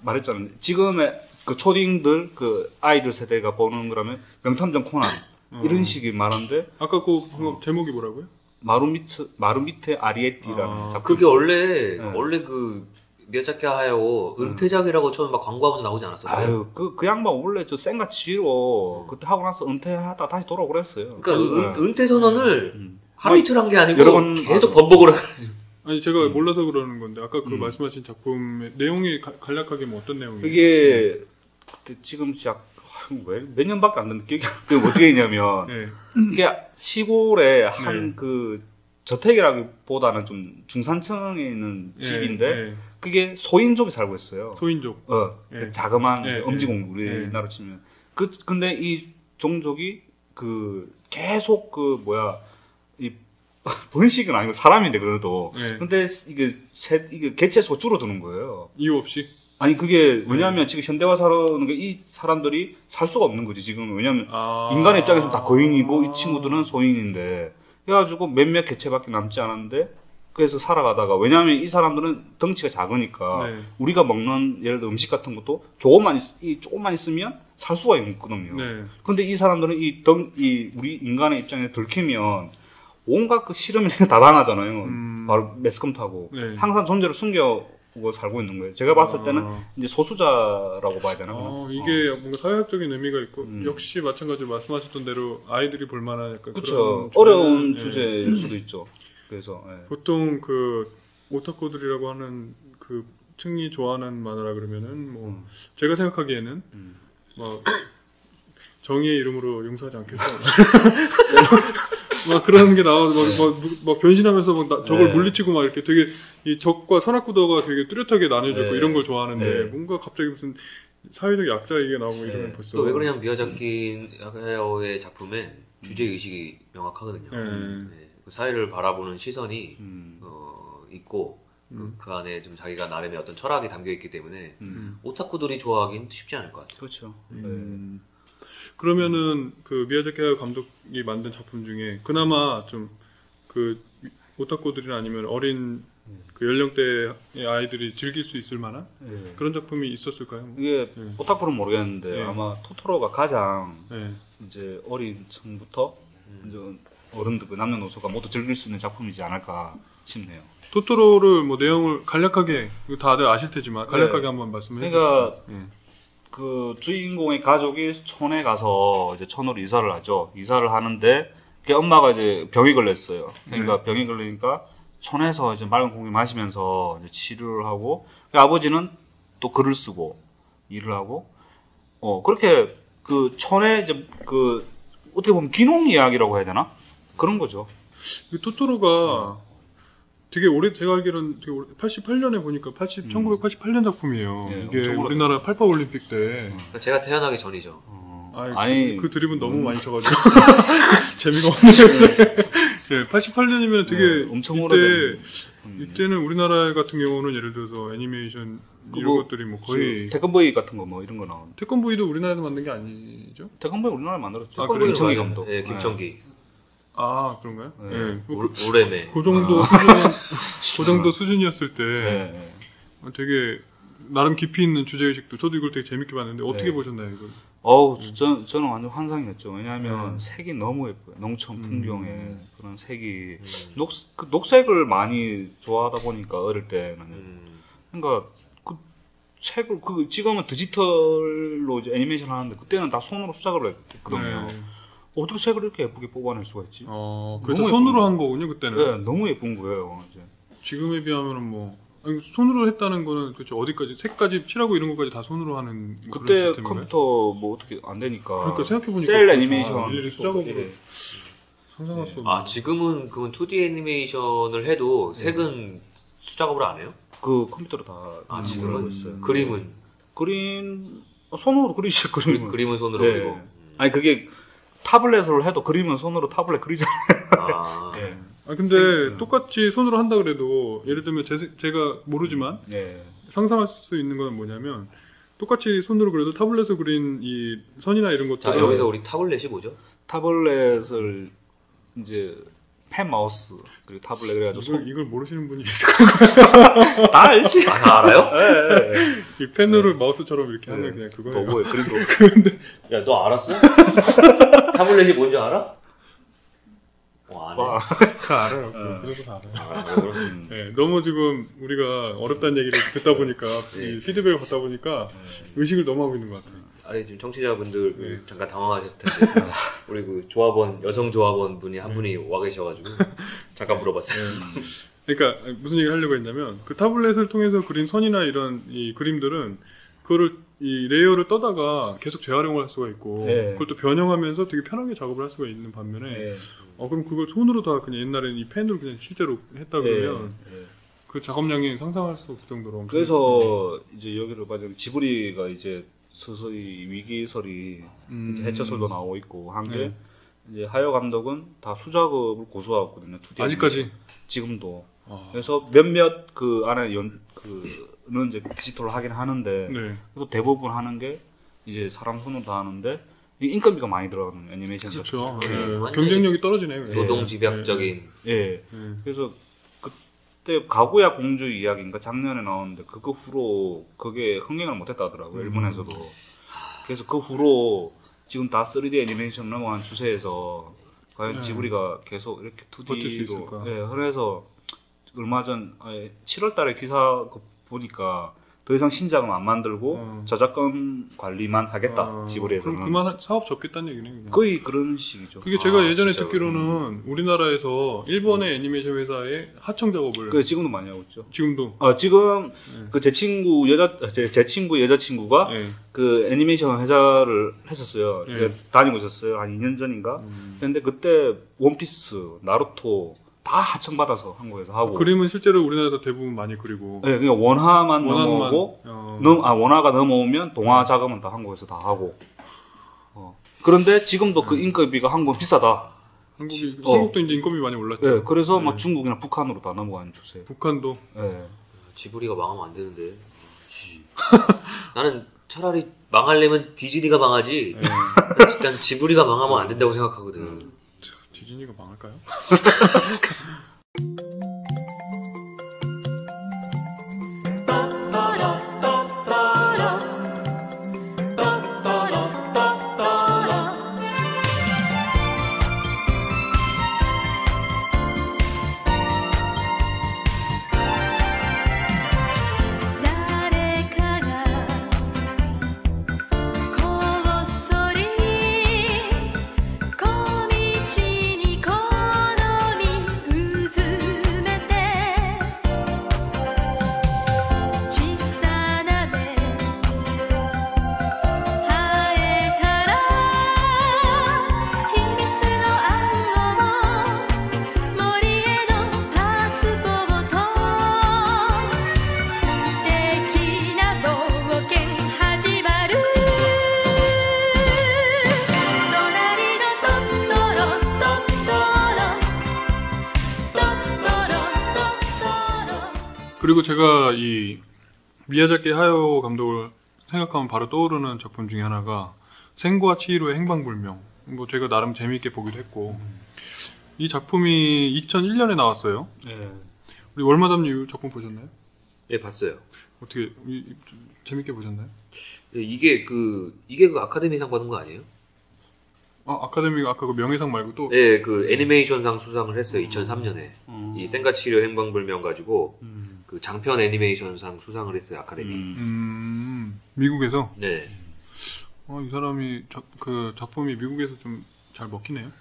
말했잖아요. 지금의 그 초딩들 그 아이들 세대가 보는 거라면 명탐정 코난 어. 이런 식의 말한데 아까 그 제목이 뭐라고요? 마루미트 마루미테 아리에띠라는 아, 작품. 그게 원래 네. 원래 그 미야자키 하야오 은퇴작이라고 처음 막 광고하면서 나오지 않았었어요. 아유 그 그 양반 원래 저 생가치로 그때 하고 나서 은퇴하다 다시 돌아오고 그랬어요. 그러니까 그, 은, 은퇴 선언을 음. 하루 이틀 한 게 아니고 여러 번 계속 아, 번복을 해. 아니 제가 몰라서 그러는 건데 아까 그 음. 말씀하신 작품의 내용이 가- 간략하게 뭐 어떤 내용이에요? 그게 그때 지금 작 왜몇 년밖에 안 됐는데 기억이 어떻게 했냐면 네. 이게 시골에 한 네. 그 저택이라기보다는 좀 중산층에 있는 네, 집인데 네. 그게 소인족이 살고 있어요. 소인족. 어, 네. 그 자그마한 엄지공 우리나라 치면 그 근데 이 종족이 그 계속 그 뭐야 이 번식은 아니고 사람인데 그래도 네. 근데 이게 세 이게 개체 수가 줄어드는 거예요. 이유 없이. 아니 그게 왜냐하면 지금 현대화 사는 게 이 사람들이 살 수가 없는 거지 지금 왜냐하면 아. 인간의 입장에서는 다 거인이고 이 친구들은 소인인데 그래가지고 몇몇 개체밖에 남지 않았는데 그래서 살아가다가 왜냐하면 이 사람들은 덩치가 작으니까 네. 우리가 먹는 예를 들어 음식 같은 것도 조금만 있, 이 조금만 있으면 살 수가 있거든요. 네. 근데 이 사람들은 이 덩 이 우리 인간의 입장에 들키면 온갖 그 실험이 다 당하잖아요. 음. 바로 매스컴 타고 네. 항상 존재를 숨겨 고 살고 있는 거예요. 제가 봤을 때는 아. 이제 소수자라고 봐야 되나? 어, 그냥? 이게 뭔가 사회학적인 의미가 있고 음. 역시 마찬가지로 말씀하셨던 대로 아이들이 볼 만한 약간 그렇죠. 그런 어려운 예. 주제일 수도 있죠. 그래서 예. 보통 그 오타쿠들이라고 하는 그 층이 좋아하는 만화라 그러면은 뭐 음. 제가 생각하기에는 음. 뭐 정의의 이름으로 용서하지 않겠어. 막 그런 게 나와서 막, 막, 막 변신하면서 막 나- 저걸 네. 물리치고 막 이렇게 되게 이 적과 선악구도가 되게 뚜렷하게 나뉘어져 있고 네. 이런 걸 좋아하는데 네. 뭔가 갑자기 무슨 사회적 약자 얘기가 나오고 이러면 네. 벌써 그왜 그러냐면 미야자키 하야오의 작품에 주제 의식이 명확하거든요. 네. 네. 그 사회를 바라보는 시선이 음. 어, 있고 그, 음. 그 안에 좀 자기가 나름의 어떤 철학이 담겨 있기 때문에 음. 오타쿠들이 좋아하기는 쉽지 않을 것 같아요. 그렇죠. 음. 그러면은 그 미야자키 감독이 만든 작품 중에 그나마 좀그 오타쿠들이나 아니면 어린 그 연령대의 아이들이 즐길 수 있을 만한 네. 예. 그런 작품이 있었을까요? 이게 네. 오타쿠는 모르겠는데 네. 아마 토토로가 가장 네. 이제 어린 층부터 이제 어른들 그 남녀노소가 모두 즐길 수 있는 작품이지 않을까 싶네요. 토토로를 뭐 내용을 간략하게 다들 아실 테지만 간략하게 네. 한번 말씀해 그러니까 주시죠. 예. 그 주인공의 가족이 촌에 가서 이제 촌으로 이사를 하죠. 이사를 하는데 그 엄마가 이제 병이 걸렸어요. 그러니까 병이 걸리니까 촌에서 이제 맑은 공기 마시면서 이제 치료를 하고 그 아버지는 또 글을 쓰고 일을 하고 어 그렇게 그 촌에 이제 그 어떻게 보면 귀농 이야기라고 해야 되나 그런 거죠. 그 토토로가 되게 오래 제가 알기로는 되게 오래, 88년에 보니까 80 1988년 작품이에요. 네, 이게 엄청. 우리나라 88 올림픽 때 제가 태어나기 전이죠. 어, 아이, 아니 그, 그 드립은 너무 많이 쳐가지고 재미가 없네요. 네, 88년이면 되게 네, 엄청 이때 오래된 이때는 우리나라 같은 경우는 예를 들어서 애니메이션 그 이런 뭐, 것들이 뭐 거의 태권보이 같은 거 뭐 이런 거 나오는. 태권브이도 우리나라에서 만든 게 아니죠? 태권보이 우리나라에 만들었죠. 아? 김청희 맞아요. 감독. 예, 김청기. 아 그런가요? 네. 네. 그, 올- 올해매. 그 정도 수준 그 정도 수준이었을 때 네. 네. 되게 나름 깊이 있는 주제 의식도 저도 이걸 되게 재밌게 봤는데 어떻게 네. 보셨나요 이걸? 어우, 저, 저는 완전 환상이었죠. 왜냐하면 음. 색이 너무 예뻐요. 농촌 음. 풍경에 그런 색이 음. 녹, 그 녹색을 많이 좋아하다 보니까 어릴 때는 음. 그러니까 그 색을 그 지금은 디지털로 애니메이션 하는데 그때는 다 손으로 수작을 했거든요. 네. 어떻게 색을 이렇게 예쁘게 뽑아낼 수가 있지? 어, 그래서 너무 손으로. 한 거군요 그때는. 네, 너무 예쁜 거예요. 이제. 지금에 비하면은 뭐 아니, 손으로 했다는 거는 그렇죠 어디까지 색까지 칠하고 이런 것까지 다 손으로 하는 그런 그때 시스템인가요? 컴퓨터 뭐 어떻게 안 되니까. 그러니까 생각해보니까 셀 그거 다 애니메이션 일일이 수작업으로 예. 상상할 수 없는. 아 지금은 그건 2D 애니메이션을 해도 색은 수작업을 안 해요? 그 컴퓨터로 다아 하고 지금은 있어요. 그림은 그림 어, 손으로 그리시죠 그리, 그림은. 그림은 손으로 네. 그리고 아니 그게 타블렛으로 해도 그림은 손으로 타블렛 그리잖아요. 아 네. 아 근데 똑같이 손으로 한다 그래도 예를 들면 제, 제가 모르지만 네. 상상할 수 있는 건 뭐냐면 똑같이 손으로 그려도 타블렛으로 그린 이 선이나 이런 자 것들은 여기서 우리 타블렛이 뭐죠? 타블렛을 이제 펜 마우스 그리고 타블렛 그래가지고 이걸, 손... 이걸 모르시는 분이 있을 거예요. 다 알지. 아 다 알아요? 이 펜으로 마우스처럼 이렇게 하면 그냥 그거예요. 도구에 그림 도구. 야 너 알았어? 타블렛이 뭔지 알아? 어, 안 해. 와. 다 알아요. 그 정도 다 알아요. 아. 음. 네, 너무 지금 우리가 어렵다는 얘기를 듣다 보니까 네. 이 피드백을 받다 보니까 의식을 너무 하고 있는 것 같아요. 아니 지금 청취자분들 네. 잠깐 당황하셨을 텐데 우리 그 조합원 여성 조합원 분이 한 분이 와 계셔가지고 잠깐 물어봤어요. 그러니까 무슨 얘기를 하려고 했냐면 그 타블렛을 통해서 그린 선이나 이런 이 그림들은 그거를 이 layer를 떠다가 계속 재활용을 할 수가 있고 네. 그걸 또 변형하면서 되게 편하게 작업을 할 수가 있는 반면에 네. 어 그럼 그걸 손으로 다 그냥 옛날에는 이 펜으로 그냥 실제로 했다 그러면 네. 그 작업량이 상상할 수 없을 정도로 엄청 그래서 이제 여기를 봐면 지브리가 이제 서서히 위기설이 음. 이제 해체설도 나오고 있고 한게 네. 이제 하야오 감독은 다 수작업을 고수하거든요. 2D 아직까지 지금도. 아, 그래서 몇몇 그 안에 연그 는 이제 디지털로 하긴 하는데 네. 그래도 대부분 하는 게 이제 사람 손으로 다 하는데 이 인건비가 많이 들어가는 애니메이션 그렇죠. 작품. 네. 완전히 경쟁력이 떨어지네요. 노동 집약적인 예. 네. 그래서 그때 가구야 공주 이야기인가 작년에 나왔는데 그거 후로 그게 흥행을 못했다 하더라고요 음. 일본에서도. 그래서 그 후로 지금 다 3D 애니메이션 넘어간 추세에서 과연 네. 지브리가 계속 이렇게 버틸 수 2D로 있을까? 예, 그래서 얼마 전 7월 달에 기사 그 보니까 더 이상 신작은 안 만들고 어. 저작권 관리만 하겠다 아, 지브리에서는 그럼 그만 사업 접겠다는 얘기네. 그냥. 거의 그런 식이죠. 그게 제가 아, 예전에 진짜로? 듣기로는 우리나라에서 일본의 애니메이션 회사의 하청 작업을 그 지금도 많이 하고 있죠. 지금도 어, 지금 네. 그제 친구 여자 제, 제 친구 여자 친구가 네. 그 애니메이션 회사를 했었어요. 네. 다니고 있었어요. 한 2년 전인가. 음. 근데 그때 원피스, 나루토 다 하청받아서 한국에서 하고. 그림은 실제로 우리나라에서 대부분 많이 그리고 네, 그냥 원화만 원화만 넘어오고 어, 넘, 아, 원화가 넘어오면 동화 자금은 다 한국에서 다 하고. 어. 그런데 지금도 그 인건비가 한국은 비싸다. 한국이 어. 한국도 이제 인건비 많이 올랐죠. 네, 그래서 네. 막 중국이나 북한으로 다 넘어가는 추세. 북한도 네. 지브리가 망하면 안 되는데. 씨. 나는 차라리 망하려면 디즈니가 망하지. 일단 지브리가 망하면 안 된다고 생각하거든. 참, 디즈니가 망할까요?「 제가 이 미야자키 하야오 감독을 생각하면 바로 떠오르는 작품 중에 하나가 생과 치히로의 행방불명. 뭐 제가 나름 재미있게 보기도 했고 이 작품이 2001년에 나왔어요. 네. 우리 월마담님 이 작품 보셨나요? 예, 봤어요. 어떻게 이- 좀 재밌게 보셨나요? 예, 이게 그 이게 그 아카데미상 받은 거 아니에요? 아 아카데미가 아까 그 명예상 말고 또 예, 그 애니메이션상 수상을 했어요. 2003년에 음. 이 센가치료 행방불명 가지고 음. 그 장편 애니메이션상 수상을 했어요. 아카데미. 음. 음, 미국에서 네. 어, 이 사람이 작, 그 작품이 미국에서 좀 잘 먹히네요.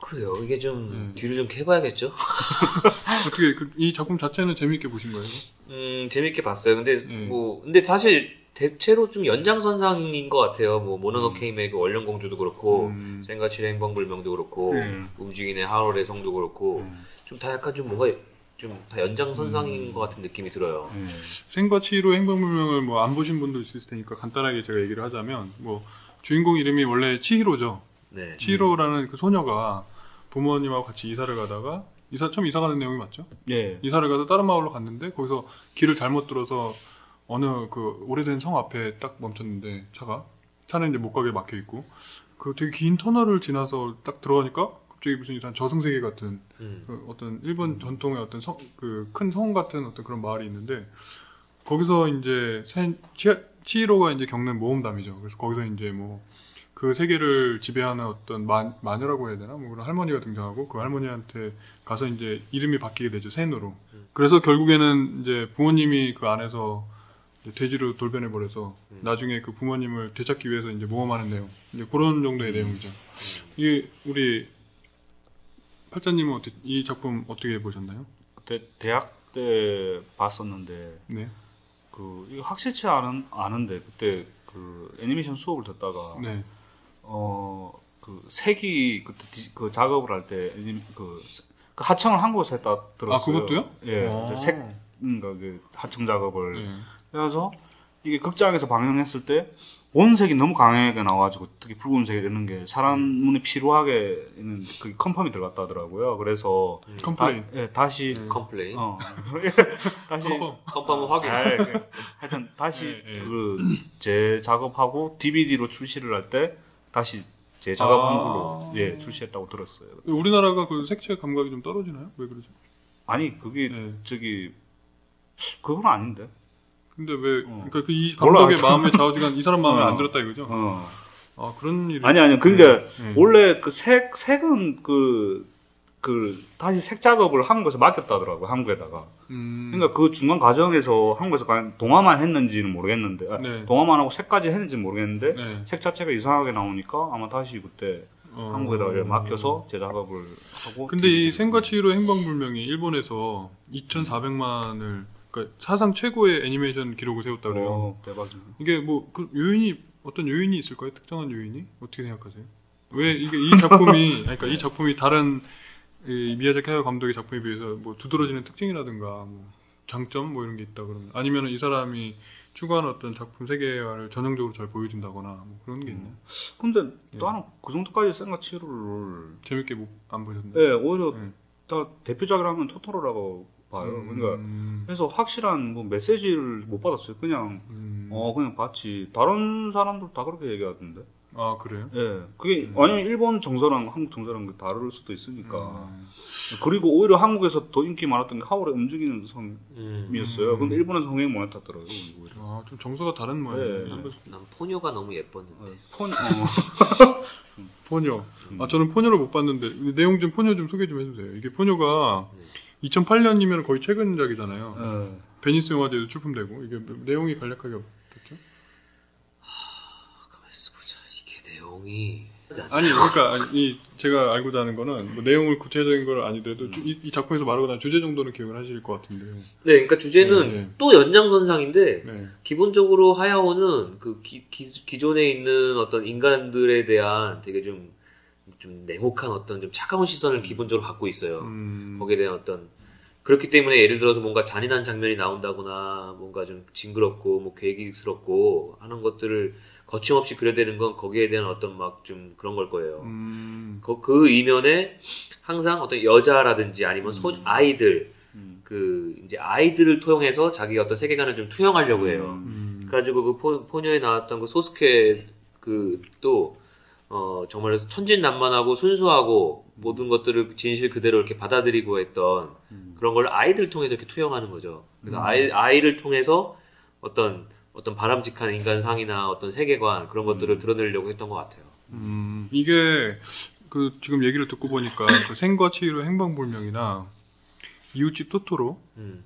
그래요. 이게 좀 음. 뒤로 좀 캐봐야겠죠. 어떻게 그, 이 작품 자체는 재미있게 보신 거예요? 음 재밌게 봤어요. 근데 음. 뭐 근데 사실 대체로 좀 연장선상인 것 같아요. 뭐 모노노케임의 그 원령 공주도 그렇고 음. 생가치의 행방불명도 그렇고 음. 움직이는 하울의 성도 그렇고 음. 좀다 약간 좀 뭔가 좀 다 연장선상인 것 같은 느낌이 들어요. 예. 생과 치로 행방불명을 뭐 안 보신 분도 있을 테니까 간단하게 제가 얘기를 하자면 뭐 주인공 이름이 원래 치히로죠. 네. 치히로라는 그 소녀가 부모님하고 같이 이사를 가다가 이사 처음 이사 가는 내용이 맞죠? 예. 이사를 가서 다른 마을로 갔는데 거기서 길을 잘못 들어서 어느 그 오래된 성 앞에 딱 멈췄는데 차가 차는 이제 못 가게 막혀 있고 그 되게 긴 터널을 지나서 딱 들어가니까 갑자기 무슨 이상 저승세계 같은 음. 그 어떤 일본 전통의 어떤 그큰 성 같은 어떤 그런 마을이 있는데 거기서 이제 세- 치, 치히로가 이제 겪는 모험담이죠. 그래서 거기서 이제 뭐 그 세계를 지배하는 어떤 마, 마녀라고 해야 되나? 뭐 그런 할머니가 등장하고 그 할머니한테 가서 이제 이름이 바뀌게 되죠. 센으로. 그래서 결국에는 이제 부모님이 그 안에서 돼지로 돌변해 버려서 나중에 그 부모님을 되찾기 위해서 이제 모험하는 내용. 이제 그런 정도의 내용이죠. 이게 우리 팔자님은 어떻게 이 작품 어떻게 보셨나요? 그때 대학 때 봤었는데 네. 그 이거 확실치 않은 아는데 그때 그 애니메이션 수업을 듣다가 네. 어그 색이 그때 디- 그 작업을 할 때 그, 그 하청을 한국에서 했다 들었어요. 아, 그것도요? 예. 아. 색 그러니까 그 하청 작업을 네. 그래서 이게 극장에서 방영했을 때 원색이 너무 강하게 나와가지고 특히 붉은색이 되는 게 사람 눈에 피로하게 있는 그 confirm이 들어갔다 하더라고요. 그래서 다, complain. 예, 다시 complain. 어 다시 confirm. confirm은 확인. 아, 그, 하여튼 다시 예, 예. 그 재작업하고 DVD로 출시를 할 때 다시 재작업한 아. 걸로 예 출시했다고 들었어요. 우리나라가 그 색채 감각이 좀 떨어지나요? 왜 그러죠? 아니 그게 네. 저기 그건 아닌데. 근데 왜 어. 그러니까 그이 몰라. 감독의 마음에 좌우지간 이 사람 마음에 어. 안 들었다 이거죠? 어. 아 그런 일이 아니 아니 그러니까 네. 원래 그 색 색은 그그 다시 색 작업을 한국에서 맡겼다더라고 요 한국에다가. 음, 그러니까 그 중간 과정에서 한국에서 과연 동화만 했는지는 모르겠는데 아, 네. 동화만 하고 색까지 했는지 는 모르겠는데 네. 색 자체가 이상하게 나오니까 아마 다시 그때 어. 한국에다가 이렇게 맡겨서 재작업을 하고. 근데 이 생과 치히로 행방불명이 일본에서 2,400만을 그러니까 사상 최고의 애니메이션 기록을 세웠다 그래요. 어, 대박이네. 이게 뭐 그 요인이 어떤 요인이 있을까요? 특정한 요인이 어떻게 생각하세요? 왜 이게 이 작품이 그러니까 이 작품이 다른 이 미야자키 하야 감독의 작품에 비해서 뭐 두드러지는 특징이라든가 뭐 장점 뭐 이런 게 있다 그러면 아니면은 이 사람이 추구하는 어떤 작품 세계화를 전형적으로 잘 보여준다거나 뭐 그런 게 있나요? 근데 예. 나는 그 정도까지 생각 치료를 재밌게 못, 안 보셨나요? 예 오히려 네. 다 대표작이라면 토토로라고 봐요. 그러니까 음, 그래서 확실한 뭐 메시지를 못 받았어요. 그냥 음. 어 그냥 봤지. 다른 사람들 다 그렇게 얘기하던데. 아 그래요? 예, 그게 아니면 일본 정서랑 한국 정서랑 그 다를 수도 있으니까. 음. 그리고 오히려 한국에서 더 인기 많았던 게 하울의 움직이는 음. 성이었어요. 근데 일본은 성향이 못 탔더라고요. 아, 좀 정서가 다른 모양이에요. 네. 일본 난 포뇨가 너무 예뻤는데. 어, 폰, 어, 포뇨. 아 저는 포뇨를 못 봤는데 내용 좀 포뇨 좀 소개 좀 해주세요. 이게 포뇨가 2008년이면 거의 최근작이잖아요. 어. 베니스 영화제도 출품되고 이게 내용이 간략하게 어떻죠? 가만있어 보자. 이게 내용이 아니 그러니까 아니, 이 제가 알고자 하는 거는 뭐 내용을 구체적인 걸 아니더라도 주- 이, 이 작품에서 말하고 난 주제 정도는 기억을 하실 것 같은데. 네, 그러니까 주제는 네, 네. 또 연장선상인데 네. 기본적으로 하야오는 그 기, 기, 존에 있는 어떤 인간들에 대한 되게 좀, 좀 냉혹한 어떤 좀 차가운 시선을 기본적으로 갖고 있어요. 음, 거기에 대한 어떤 그렇기 때문에 예를 들어서 뭔가 잔인한 장면이 나온다거나 뭔가 좀 징그럽고 뭐 계획스럽고 하는 것들을 거침없이 그려내는 건 거기에 대한 어떤 막 좀 그런 걸 거예요. 음, 그, 그 이면에 항상 어떤 여자라든지 아니면 소 아이들 음. 그 이제 아이들을 통해서 자기 어떤 세계관을 좀 투영하려고 해요. 음, 그래가지고 그 포, 포녀에 나왔던 그 소스케 그 또 어, 정말 천진난만하고 순수하고 모든 것들을 진실 그대로 이렇게 받아들이고 했던 그런 걸 아이들 통해서 이렇게 투영하는 거죠. 그래서 아이 아이를 통해서 어떤 어떤 바람직한 인간상이나 어떤 세계관 그런 것들을 드러내려고 했던 것 같아요. 음, 이게 그 지금 얘기를 듣고 보니까 그 생과 치히로 행방불명이나 이웃집 토토로 음.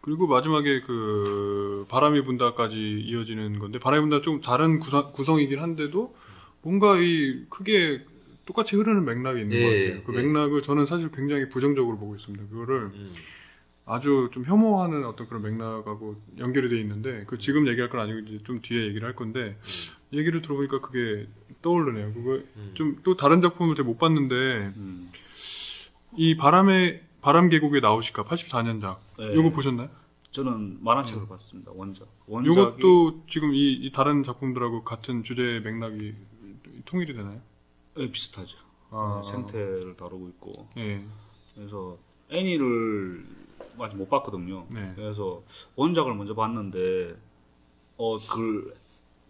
그리고 마지막에 그 바람이 분다까지 이어지는 건데 바람이 분다 좀 다른 구성, 구성이긴 한데도 뭔가 이 크게 똑같이 흐르는 맥락이 있는 예, 것 같아요. 그 예. 맥락을 저는 사실 굉장히 부정적으로 보고 있습니다. 그거를 음. 아주 좀 혐오하는 어떤 그런 맥락하고 연결이 돼 있는데 그 지금 얘기할 건 아니고 이제 좀 뒤에 얘기를 할 건데 얘기를 들어보니까 그게 떠오르네요. 그거 좀또 다른 작품을 제가 못 봤는데 음. 이 바람의 바람 계곡의 나우시카 84년작 네. 요거 보셨나요? 저는 만화책을 봤습니다. 원작. 원작이 요것도 지금 이, 이 다른 작품들하고 같은 주제 맥락이 통일이 되나요? 예, 비슷하죠. 아. 네, 생태를 다루고 있고 예. 그래서 애니를 아직 못 봤거든요. 네. 그래서 원작을 먼저 봤는데 어그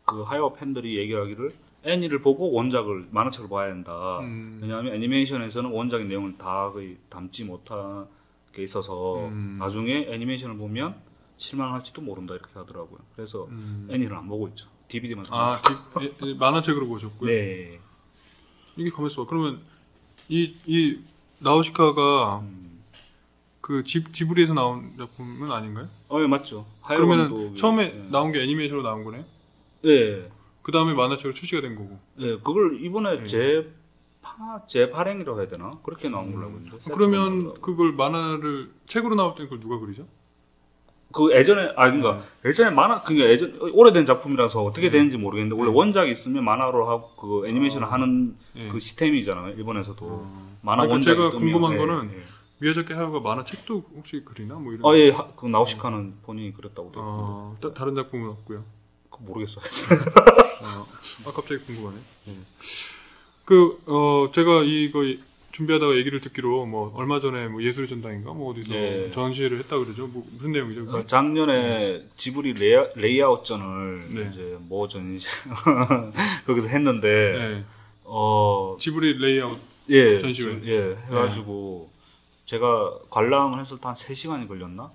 그 하야오 팬들이 얘기하기를 애니를 보고 원작을 만화책을 봐야 된다. 음. 왜냐하면 애니메이션에서는 원작의 내용을 다 거의 담지 못한 게 있어서 음. 나중에 애니메이션을 보면 실망할지도 모른다 이렇게 하더라고요. 그래서 음. 애니를 안 보고 있죠. DVD만 사. 아, 기- 예, 예, 만화책으로 보셨고요. 네. 이게 가만있어 봐. 그러면 이, 이 나우시카가 음. 그 지, 지브리에서 나온 작품은 아닌가요? 어, 예, 맞죠. 감독이- 처음에 예. 나온 게 애니메이션으로 나온 거네요? 예. 그 다음에 만화책으로 출시가 된 거고. 예, 그걸 이번에 네. 재파 재발행이라고 해야 되나? 그렇게 나온 걸로 알고 있는데. 그러면 그걸 만화를 책으로 나올 때 그걸 누가 그리죠? 그 예전에 아 그러니까 네. 예전에 만화 그게 예전 오래된 작품이라서 어떻게 되는지 모르겠는데 원래 원작이 있으면 만화로 하고 그 애니메이션을 하는 예. 그 시스템이잖아요. 일본에서도 만화 그러니까 원작이 제가 궁금한 예, 거는 예. 미야자키 하야가 만화책도 혹시 그리나? 뭐 이런. 아 예, 하- 그 나우시카는 본인이 그랬다고 돼. 어, 따- 다른 작품은 없고요. 그 모르겠어요. 어, 아 갑자기 궁금하네. 그 어, 제가 이거 준비하다가 얘기를 듣기로 뭐 얼마 전에 뭐 예술의 전당인가 뭐 어디서 네. 전시회를 했다 그러죠. 뭐 무슨 내용이죠? 그 작년에 지브리 레이아, 레이아웃전을 네. 이제 뭐 전시 거기서 했는데 네. 어 지브리 레이아웃. 예, 전시회. 지- 예, 해가지고 제가 관람을 했을 때 한 3 시간이 걸렸나?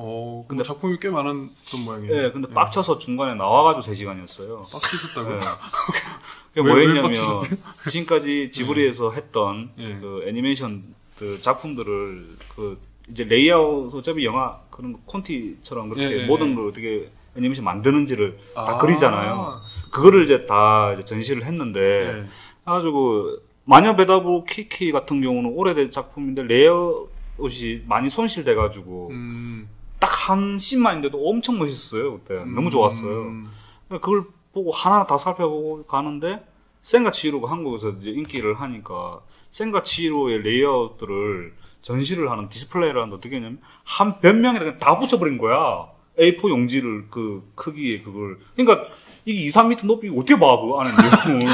어, 근데- 작품이 꽤 많았던 모양이에요. 예, 근데 빡쳐서 중간에 나와가지고 3 시간이었어요. 빡치셨다고요? 예. 그게 왜- 왜 뭐였냐면 빡치셨어요? 지금까지 지브리에서 했던 예. 그 애니메이션 그 작품들을 그 이제 레이아웃 어차피 영화 그런 거 콘티처럼 그렇게 예, 예, 모든 예. 걸 어떻게 애니메이션 만드는지를 다 아. 그리잖아요. 그거를 이제 다 이제 전시를 했는데 네. 그래가지고 마녀 배달부 키키 같은 경우는 오래된 작품인데 레이아웃이 많이 손실돼가지고 음, 딱 한 씬만인데도 엄청 멋있어요 그때 너무 좋았어요. 음, 그걸 보고 하나하나 다 살펴보고 가는데 센과 치히로가 한국에서 이제 인기를 하니까 센과 치히로의 레이아웃들을 전시를 하는 디스플레이를 하는데 어떻게 했냐면 한 변명에 그냥 다 붙여버린 거야. A4 용지를 그 크기에 그걸 그러니까 이게 2, 3m 높이 어떻게 봐 그거 안에 내용을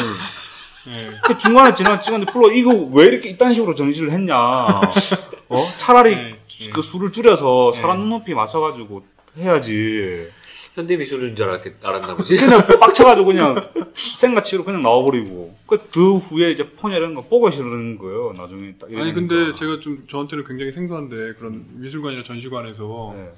예. 그 중간에 지나 찍었는데 불러 이거 왜 이렇게 이딴 식으로 전시를 했냐 어 차라리 네, 네. 그 수를 줄여서 사람 눈높이 맞춰가지고 해야지 현대 미술인 줄 알았, 알았나 보지. 그냥 빡쳐가지고 그냥 생가치로 그냥 나와버리고 그그 후에 이제 폰이 이런 거 보고 싫은 거예요 나중에 딱 아니. 근데 제가 좀 저한테는 굉장히 생소한데 그런 미술관이나 전시관에서 네.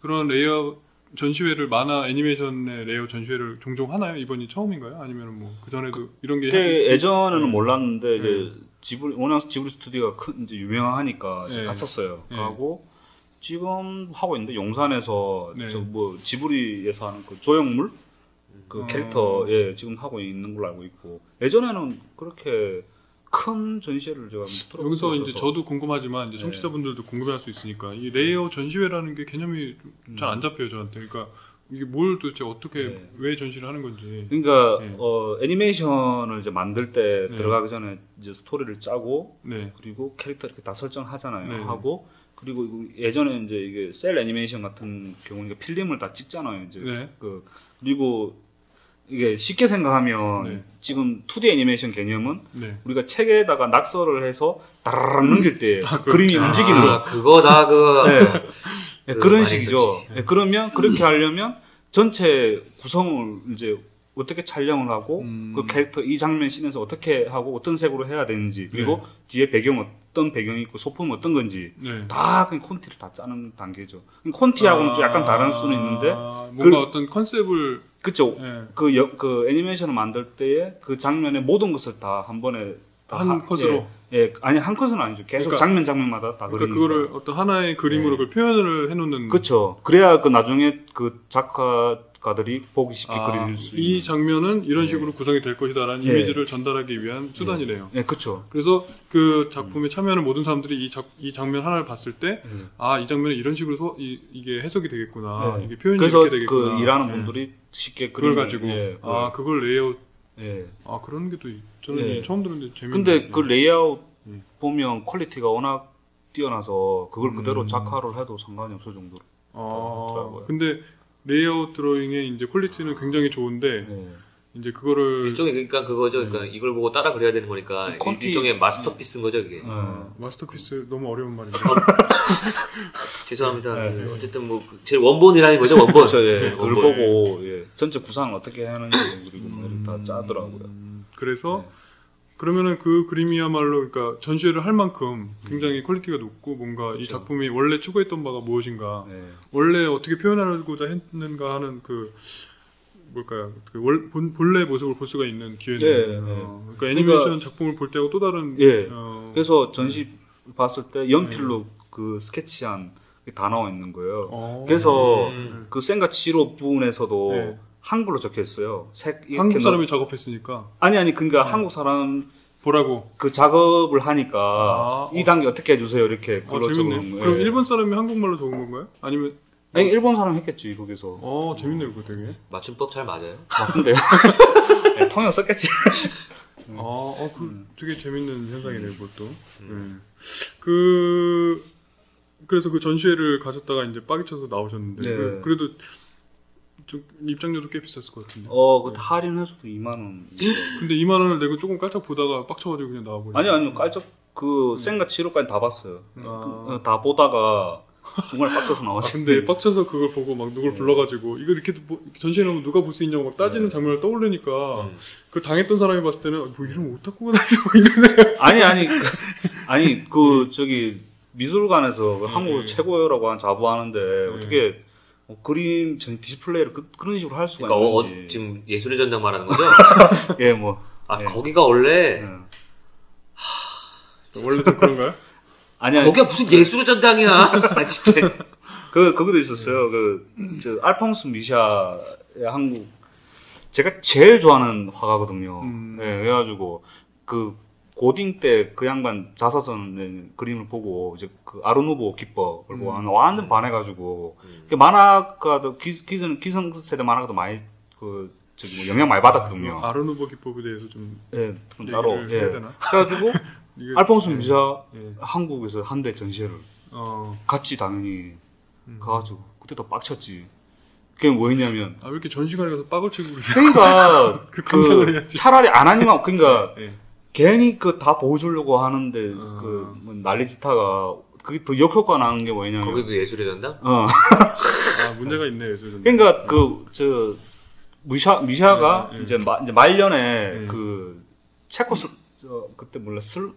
그런 레이아웃 전시회를 만화 애니메이션의 레이아웃 전시회를 종종 하나요? 이번이 처음인가요? 아니면 뭐 그 전에도 이런 게 예전에는 네. 몰랐는데 이제 지브리 워낙 지브리 스튜디오가 큰 이제 유명하니까 네. 갔었어요. 네. 하고 지금 하고 있는데 용산에서 네. 저 뭐 지브리에서 하는 그 조형물 그 어. 캐릭터 예 지금 하고 있는 걸로 알고 있고 예전에는 그렇게 큰 전시회를 제가 여기서 이제. 저도 궁금하지만 이제 네. 청취자분들도 궁금해할 수 있으니까 이 레이아웃 전시회라는 게 개념이 음. 잘 안 잡혀요 저한테. 그러니까 이게 뭘 도대체 어떻게 네. 왜 전시를 하는 건지. 그러니까 네. 어 애니메이션을 이제 만들 때 네. 들어가기 전에 이제 스토리를 짜고 네. 그리고 캐릭터 이렇게 다 설정하잖아요. 네. 하고 그리고 예전에 이제 이게 셀 애니메이션 같은 경우는 필름을 다 찍잖아요. 이제 네. 그 그리고 이게 쉽게 생각하면 네. 지금 2D 애니메이션 개념은 네. 우리가 책에다가 낙서를 해서 따라락 넘길 때 그림이 아, 움직이는 그거다, 그거. 네. 네, 그 그런 식이죠. 네, 그러면 그렇게 하려면 전체 구성을 이제 어떻게 촬영을 하고 음. 그 캐릭터 이 장면 씬에서 어떻게 하고 어떤 색으로 해야 되는지 그리고 네. 뒤에 배경 어떤 배경이 있고 소품 어떤 건지 네. 다 그냥 콘티를 다 짜는 단계죠. 콘티하고는 좀 약간 다른 수는 있는데 아, 뭔가 그- 어떤 concept을 그쵸. 예. 그, 여- 그 애니메이션을 만들 때에 그 장면의 모든 것을 다 한 번에 다 한 하- 컷으로? 예, 예. 아니 한 컷은 아니죠. 계속 그러니까- 장면 장면마다 다 그러니까 그거를 거예요. 어떤 하나의 그림으로 네. 그걸 표현을 해놓는. 그쵸. 그래야 그 나중에 그 작가들이 보기 쉽게 아, 그릴 수 이 있는. 장면은 이런 식으로 구성이 될 것이다라는 예. 이미지를 전달하기 위한 수단이네요. 네, 그렇죠. 그래서 그 작품에 참여하는 모든 사람들이 이, 작, 이 장면 하나를 봤을 때, 음. 아, 이 장면은 이런 식으로 소- 이, 이게 해석이 되겠구나. 네. 이게 표현이 이렇게 되겠구나. 그 일하는 네. 분들이 쉽게 그걸 가지고, 예, 아, 그걸 레이아웃, 예. 아, 그런 게 또, 있- 저는 예. 이게 처음 들었는데 재밌네. 근데 그 레이아웃 음. 보면 quality가 워낙 뛰어나서 그걸 그대로 음. 작화를 해도 상관이 없을 정도로. 아. 근데 레이아웃 드로잉의 이제 quality는 굉장히 좋은데, 네. 이제 그거를, 일종의 그러니까 그거죠. 그러니까 이걸 보고 따라 그려야 되는 거니까 음. 콘티- 일종의 masterpiece인 거죠, 이게. 어. masterpiece 너무 어려운 말인데. 죄송합니다. 네. 그 어쨌든 뭐 제일 원본이라는 거죠, 원본. 그래서 예, 네, 그걸. 보고 예, 전체 구상을 어떻게 하는지 그리고 뭐 이런 다 짜더라고요. 음, 그래서 네. 그러면은 그 그림이야말로 그러니까 전시회를 할 만큼 굉장히 quality가 높고 뭔가 이 그렇죠. 작품이 원래 추구했던 바가 무엇인가 네. 원래 어떻게 표현하고자 했는가 하는 그 뭘까요 그 월, 본, 본래 모습을 볼 수가 있는 기회네요. 네, 네. 어, 그러니까 애니메이션 작품을 볼 때하고 또 다른 예. 어, 그래서 전시 봤을 때 연필로 그 스케치한 게 다 나와 있는 거예요. 어, 그래서 음. 그 센과 치로 부분에서도 네. 한글로 적혀 있어요. 색 이렇게 한국 넣- 사람이 작업했으니까 아니 아니 그러니까 한국 사람 보라고. 그 작업을 하니까 아, 이 단계 어 떻게 해주세요 이렇게 어, 글로 적어놓은 재밌네. 거예요. 그럼 일본 사람이 한국말로 적은 건가요? 아니면 아니 일본 사람 했겠지 거기서 어 재밌네요 그거 되게. 맞춤법 잘 맞아요. 맞던데요. 네, 통역 썼겠지. 아, 어, 그 음. 되게 재밌는 현상이네요, 그것도. 네. 그, 그래서 그 전시회를 가셨다가 이제 빠기쳐서 나오셨는데, 네. 그- 그래도 좀 입장료도 꽤 비쌌을 것 같은데. 어, 그 할인해서도 2만 원. 근데 2만 원을 내고 조금 깔짝 보다가 빡쳐가지고 그냥 나와버려. 아니 아니요 깔짝 그 생과 치료까지 다 봤어요. 아. 그, 다 보다가 중간에 빡쳐서 아, 나왔어요. 근데 빡쳐서 그걸 보고 막 누굴 불러가지고 이거 이렇게 뭐- 전시회 나오면 누가 볼 수 있냐고 막 따지는 장면을 떠올리니까 음. 그 당했던 사람이 봤을 때는 뭐 이런 오타쿠가 나서 뭐 이러네. 아니 아니 그, 아니 그 저기 미술관에서 그 한국 네. 최고라고 한 자부하는데 어떻게 뭐 그림 전 디스플레이를 그, 런 식으로 할 수가 그러니까 어, 어, 있는지. 지금 예술의 전당 말하는 거죠? 예 뭐. 아 예. 거기가 원래 예. 원래도 그런가요? 아니 아니 거기가 무슨 예술의 전당이야? 아 진짜. 그 그것도 있었어요. 그 저 알퐁스 미샤의 한국 제가 제일 좋아하는 화가거든요. 음. 예, 그래가지고 그 고딩 때 그 양반 자서전 그림을 보고 이제 그 아르누보 기법을 보고 음. 완전 반해가지고 그 만화가도 기, 기성 기성 세대 만화가도 많이 그 저기 뭐 영향 많이 받았거든요. 아르누보 기법에 대해서 좀 예, 그럼 따로 예. 되나? 그래가지고 알퐁스 예. 미샤 예. 한국에서 한 대 전시회를 어. 같이 당연히 음. 가가지고 그때도 빡쳤지. 그게 뭐였냐면 아 왜 이렇게 전시관에 가서 빡을 치고 그러세요? 그러니까 그 해야지. 차라리 안 하니만 그러니까 예. 괜히 그 다 보여주려고 하는데 아. 그뭐 난리짓하가 그게 더 역효과 나는 게 뭐냐면 거기도 예술의 전당? 어 아 문제가 있네 요즘. 그러니까 그저 미샤 미샤가 예, 예. 이제 마, 이제 말년에 예. 그 체코슬 저 그때 몰라 슬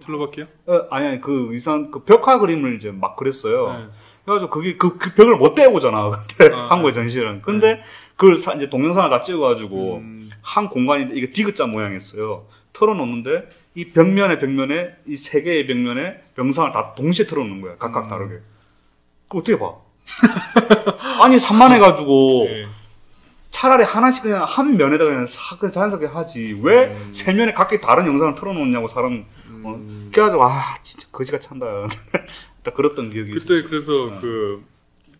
슬로바키아? 어, 아니 아니 그 이상 그 벽화 그림을 이제 막 그랬어요. 네. 그래가지고 그게 그, 그 벽을 못 떼보잖아 그때 아, 한국의 전시회는. 근데 그걸 사- 이제 동영상을 다 찍어가지고 음. 한 공간인데 이게 디귿자 모양이었어요. 털어놓는데 이 벽면에 벽면에 이 세 개의 벽면에 영상을 다 동시에 털어놓는 거야. 각각 음. 다르게. 그 어떻게 봐? 아니 산만해가지고 예. 차라리 하나씩 그냥 한 면에다 그냥 싹 그냥 자연스럽게 하지 왜 음. 세 면에 각기 다른 영상을 틀어놓냐고 사람 어, 음. 그래가지고 아 진짜 거지가 찬다 딱 그랬던 기억이 그때 있어요. 그래서 네. 그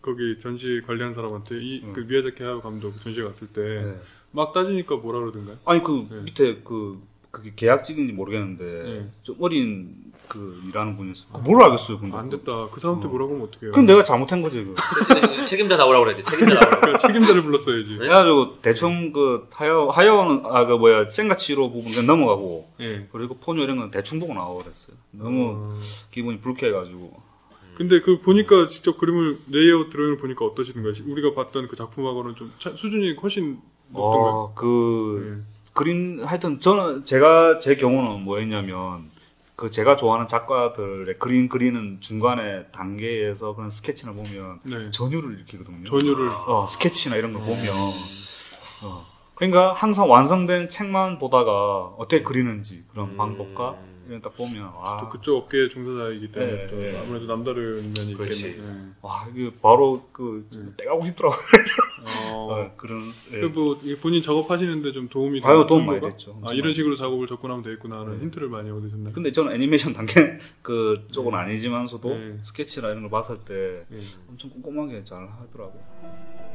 거기 전시 관리한 사람한테 이그 미야자키 하야 감독 전시 갔을 때막 네. 따지니까 뭐라 그러던가요? 아니 그 네. 밑에 그 그게 계약직인지 모르겠는데 네. 좀 어린 그 일하는 분이었어요. 그 뭘 알겠어요, 근데. 안 됐다. 그 사람한테 어. 뭐라고 하면 어떡해요? 그럼 내가 잘못한 거지 그. 책- 책임자 나오라고 그랬지. 책임자 나오라고. 그러니까 책임자를 불렀어야지. 네? 그래가지고 대충 그 하여 하여는 아 그 뭐야 생가치로 부분 그냥 넘어가고 예. 그리고 포뇨 이런 건 대충 보고 나와 그랬어요. 너무 어. 기분이 불쾌해가지고. 근데 그 보니까 직접 그림을 레이아웃 드로잉을 보니까 어떠시던가요? 우리가 봤던 그 작품하고는 좀 차- 수준이 훨씬 높던가요? 어, 그 예. 그림 하여튼 저는 제가 제 경우는 뭐였냐면 그 제가 좋아하는 작가들의 그림 그리는 중간에 단계에서 그런 스케치를 보면 네. 전율을 일으키거든요. 전율을 어, 스케치나 이런 걸 보면 어. 그러니까 항상 완성된 책만 보다가 어떻게 그리는지 그런 음. 방법과 이런 딱 보면 또 아, 그쪽 업계 종사자이기 때문에 네, 또 네. 아무래도 남다른 면이. 있겠네. 예. 와 이게 바로 그 네. 떼가고 싶더라고요. 어. 어, 그런 예. 그뭐 본인 작업하시는데 좀 도움이 아유, 되는 도움 많이 정도가? 됐죠. 아 이런 많이 식으로 작업을 접근하면 되겠구나 하는 힌트를 많이 얻으셨나요? 근데 저는 애니메이션 단계 그 쪽은 아니지만서도 네. 스케치나 이런 걸 봤을 때 예. 엄청 꼼꼼하게 잘 하더라고요.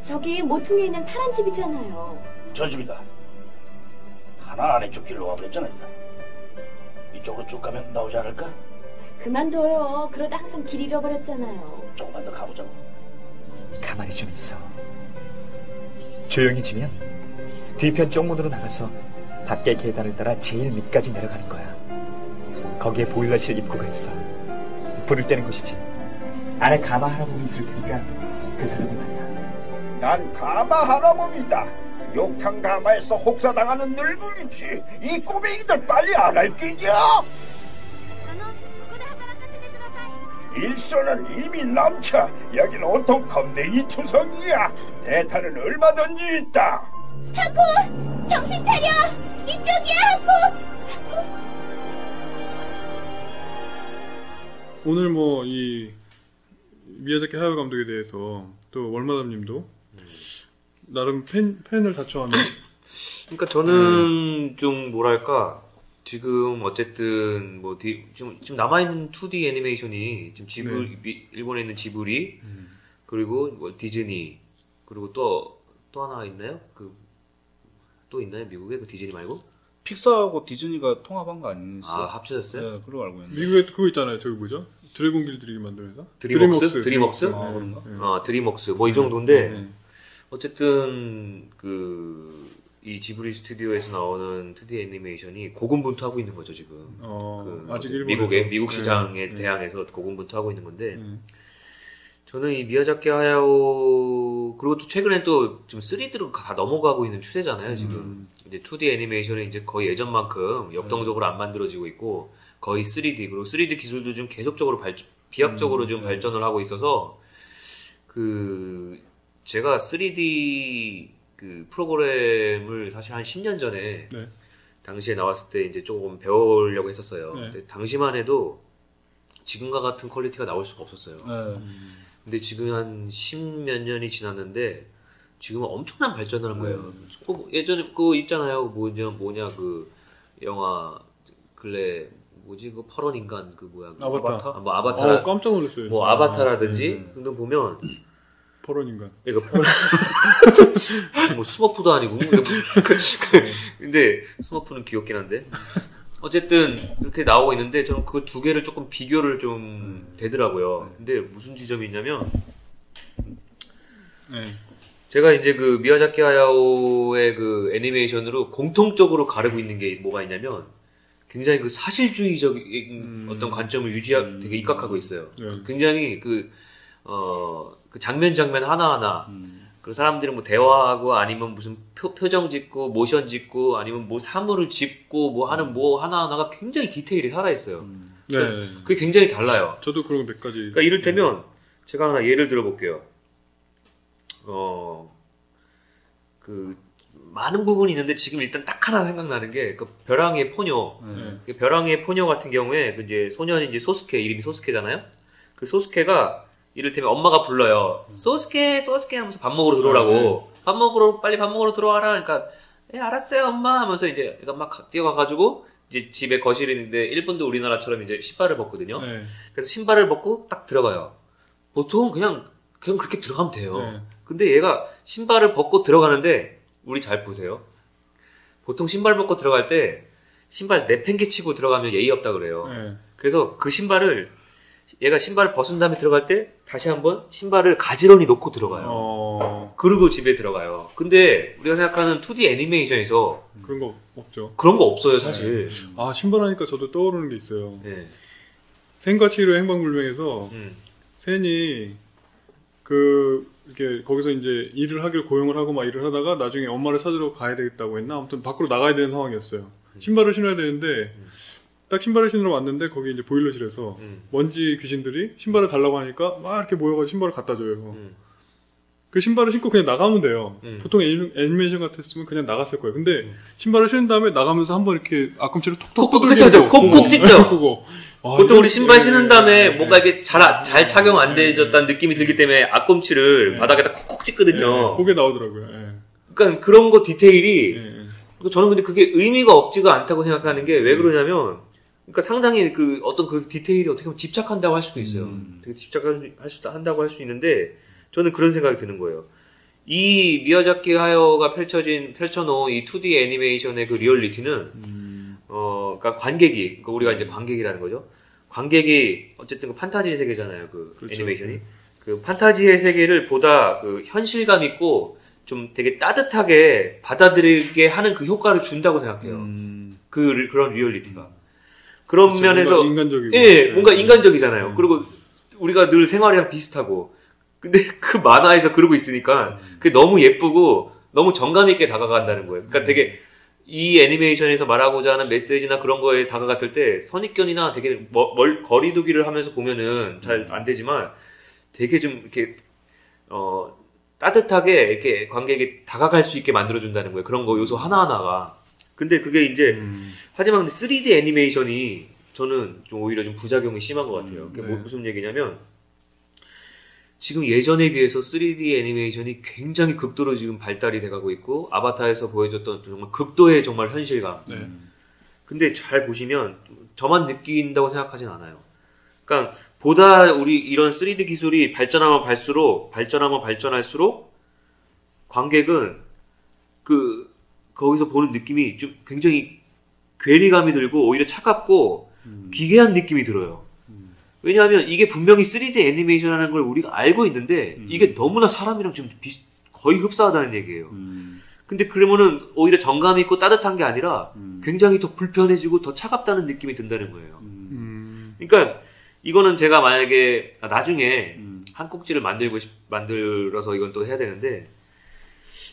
저기 모퉁이에 있는 파란 집이잖아요. 저 집이다. 하나 아래쪽 길로 가버렸잖아. 이쪽으로 쭉 가면 나오지 않을까? 그만둬요. 그러다 항상 길 잃어버렸잖아요. 조금만 더 가보자고. 가만히 좀 있어. 조용해지면 뒤편 쪽문으로 나가서 밖에 계단을 따라 제일 밑까지 내려가는 거야. 거기에 보일러실 입구가 있어. 불을 때는 곳이지. 안에 가마 할아버지 있을 테니까 그 사람을 만나. 난 가마 할아범이다. 욕탕 가마에서 혹사당하는 늙은이지. 이 꼬맹이들 빨리 안할 끼냐? 일손은 이미 넘쳐. 여긴 온통 검댕이 투성이야. 대타는 얼마든지 있다. 하쿠! 정신 차려! 이쪽이야, 하쿠! 오늘 뭐 이 미야자키 하야 감독에 대해서 또 월마담님도 나름 팬 팬을 자처하는 그러니까 저는 좀 뭐랄까 지금 어쨌든 뭐 디, 지금 지금 남아 있는 2D 애니메이션이 지금 지불 네. 미- 일본에 있는 지브리 그리고 뭐 디즈니 그리고 또 또 하나 있나요? 그 또 있나요? 미국에 그 디즈니 말고? 픽사하고 디즈니가 통합한 거 아니었어요? 아 합쳐졌어요? 네, 그런 거 알고 있는데. 미국에 그거 있잖아요. 저기 뭐죠? 드래곤 길들이기 만든 회사? 드림웍스? 드림웍스? 아, 그런가? 네. 어 드림웍스 뭐 이 정도인데 네. 어쨌든 그 이 지브리 스튜디오에서 나오는 2D 애니메이션이 고군분투하고 있는 거죠 지금. 어, 그 아직. 미국의 미국 네. 시장에 네. 대항해서 고군분투하고 있는 건데 네. 저는 이 미야자키 하야오 그리고 또 최근에 또 지금 3D로 다 넘어가고 있는 추세잖아요 지금 음. 이제 2D 애니메이션은 이제 거의 예전만큼 역동적으로 안 만들어지고 있고 거의 3D 그리고 3D 기술도 좀 계속적으로 발 비약적으로 음, 좀 네. 발전을 하고 있어서 그 제가 3D 그 프로그램을 사실 한 10년 전에 네. 당시에 나왔을 때 이제 조금 배우려고 했었어요. 네. 근데 당시만 해도 지금과 같은 퀄리티가 나올 수가 없었어요. 네. 근데 지금 한 십몇 년이 지났는데 지금은 엄청난 발전을 한 거예요. 그 예전에 그 있잖아요. 뭐냐 뭐냐 그 영화 근래 뭐지 그 퍼런 인간 그 뭐야 그 아바타. 아, 뭐 아바타 어, 깜짝 놀랐어요. 뭐 아바타라든지 네. 근데 보면 퍼런 인간. 이거 퍼런 뭐 스머프도 아니고 근데, 뭐- 근데 스머프는 귀엽긴 한데 어쨌든 이렇게 나오고 있는데 저는 그 두 개를 조금 비교를 좀 되더라고요. 근데 무슨 지점이 있냐면 네. 제가 이제 그 미야자키 하야오의 그 애니메이션으로 공통적으로 가르고 있는 게 뭐가 있냐면 굉장히 그 사실주의적인 음. 어떤 관점을 유지하 되게 입각하고 있어요. 네. 굉장히 그, 어, 그 장면 장면 하나하나 음. 그 사람들이 뭐 대화하고 아니면 무슨 표, 표정 짓고 모션 짓고 아니면 뭐 사물을 짓고 뭐 하는 뭐 하나하나가 굉장히 디테일이 살아있어요. 네. 그게 굉장히 달라요. 저도 그런 거몇 가지. 그러니까 이를테면 제가 하나 예를 들어볼게요. 어, 그 많은 부분이 있는데 지금 일단 딱 하나 생각나는 게 그 벼랑의 포녀. 네. 그 벼랑의 포녀 같은 경우에 그 이제 소년이 이제 소스케 이름이 소스케잖아요. 그 소스케가 이를테면 엄마가 불러요. 소스케 소스케 하면서 밥 먹으러 들어오라고. 밥 먹으러 빨리 밥 먹으러 들어와라. 그러니까 예 알았어요 엄마 하면서 이제 얘가 막 가- 뛰어가가지고 이제 집에 거실이 있는데 일본도 우리나라처럼 이제 신발을 벗거든요. 네. 그래서 신발을 벗고 딱 들어가요. 보통 그냥 그냥 그렇게 들어가면 돼요. 네. 근데 얘가 신발을 벗고 들어가는데 우리 잘 보세요. 보통 신발 벗고 들어갈 때 신발 내팽개 치고 들어가면 예의 없다 그래요. 네. 그래서 그 신발을 얘가 신발을 벗은 다음에 들어갈 때 다시 한번 신발을 가지런히 놓고 들어가요. 어, 그리고 집에 들어가요. 근데 우리가 생각하는 2D 애니메이션에서 그런 거 없죠. 그런 거 없어요, 사실. 아, 신발 하니까 저도 떠오르는 게 있어요. 네. 생과 치료 행방불명에서 음. 센이 그 이렇게 거기서 이제 일을 하길 고용을 하고 막 일을 하다가 나중에 엄마를 찾으러 가야 되겠다고 했나 아무튼 밖으로 나가야 되는 상황이었어요. 신발을 신어야 되는데 딱 신발을 신으러 왔는데 거기 이제 보일러실에서 음. 먼지 귀신들이 신발을 달라고 하니까 막 이렇게 모여가지고 신발을 갖다 줘요. 음. 그 신발을 신고 그냥 나가면 돼요. 음. 보통 애니- 애니메이션 같았으면 그냥 나갔을 거예요. 근데 신발을 신은 다음에 나가면서 한번 이렇게 앞꿈치를 톡톡 콕콕 두들기고. 콕콕 찍죠. 그거. 아, 보통 우리 신발 신은 다음에 예, 예, 뭔가 예. 이렇게 잘, 잘 착용 안 되졌다는 느낌이 들기 때문에 앞꿈치를 네. 바닥에다 콕콕 예, 찍거든요. 그게 나오더라고요. 예. 그러니까 그런 거 디테일이 저는 근데 그게 의미가 없지가 않다고 생각하는 게 왜 그러냐면, 그러니까 상당히 그 어떤 그 디테일이 어떻게 보면 집착한다고 할 수도 있어요. 음. 되게 집착할 수, 한다고 할 수 있는데, 저는 그런 생각이 드는 거예요. 이 미야자키 하야오가 펼쳐진, 펼쳐놓은 이 2D 애니메이션의 그 리얼리티는, 음. 어, 그러니까 관객이, 그러니까 우리가 이제 관객이라는 거죠. 관객이 어쨌든 그 판타지 세계잖아요. 그 그렇죠. 애니메이션이. 그 판타지의 세계를 보다 그 현실감 있고 좀 되게 따뜻하게 받아들이게 하는 그 효과를 준다고 생각해요. 음. 그 리- 그런 리얼리티가. 그런 그렇죠. 면에서 뭔가 인간적이고. 예, 뭔가 예. 인간적이잖아요. 음. 그리고 우리가 늘 생활이랑 비슷하고. 근데 그 만화에서 그러고 있으니까 음. 그게 너무 예쁘고 너무 정감 있게 다가간다는 거예요. 음. 그러니까 되게 이 애니메이션에서 말하고자 하는 메시지나 그런 거에 다가갔을 때 선입견이나 되게 멀, 멀- 거리두기를 하면서 보면은 잘 음. 안 되지만 되게 좀 이렇게 어 따뜻하게 이렇게 관객이 다가갈 수 있게 만들어준다는 거예요. 그런 거 요소 하나하나가. 근데 그게 이제 음. 하지만 근데 3D 애니메이션이 저는 좀 오히려 좀 부작용이 심한 것 같아요. 그게 뭐 네. 무슨 얘기냐면 지금 예전에 비해서 3D 애니메이션이 굉장히 극도로 지금 발달이 돼가고 있고 아바타에서 보여줬던 정말 극도의 정말 현실감. 네. 근데 잘 보시면 저만 느낀다고 생각하진 않아요. 그러니까 보다 우리 이런 3D 기술이 발전하면 발수록 발전하면 발전할수록 관객은 그 거기서 보는 느낌이 좀 굉장히 괴리감이 들고 오히려 차갑고 기괴한 느낌이 들어요. 왜냐하면 이게 분명히 3D 애니메이션이라는 걸 우리가 알고 있는데 이게 너무나 사람이랑 좀 비슷 거의 흡사하다는 얘기예요. 근데 그러면은 오히려 정감 있고 따뜻한 게 아니라 굉장히 더 불편해지고 더 차갑다는 느낌이 든다는 거예요. 음. 그러니까 이거는 제가 만약에 아, 나중에 한 꼭지를 만들고 싶, 만들어서 이건 또 해야 되는데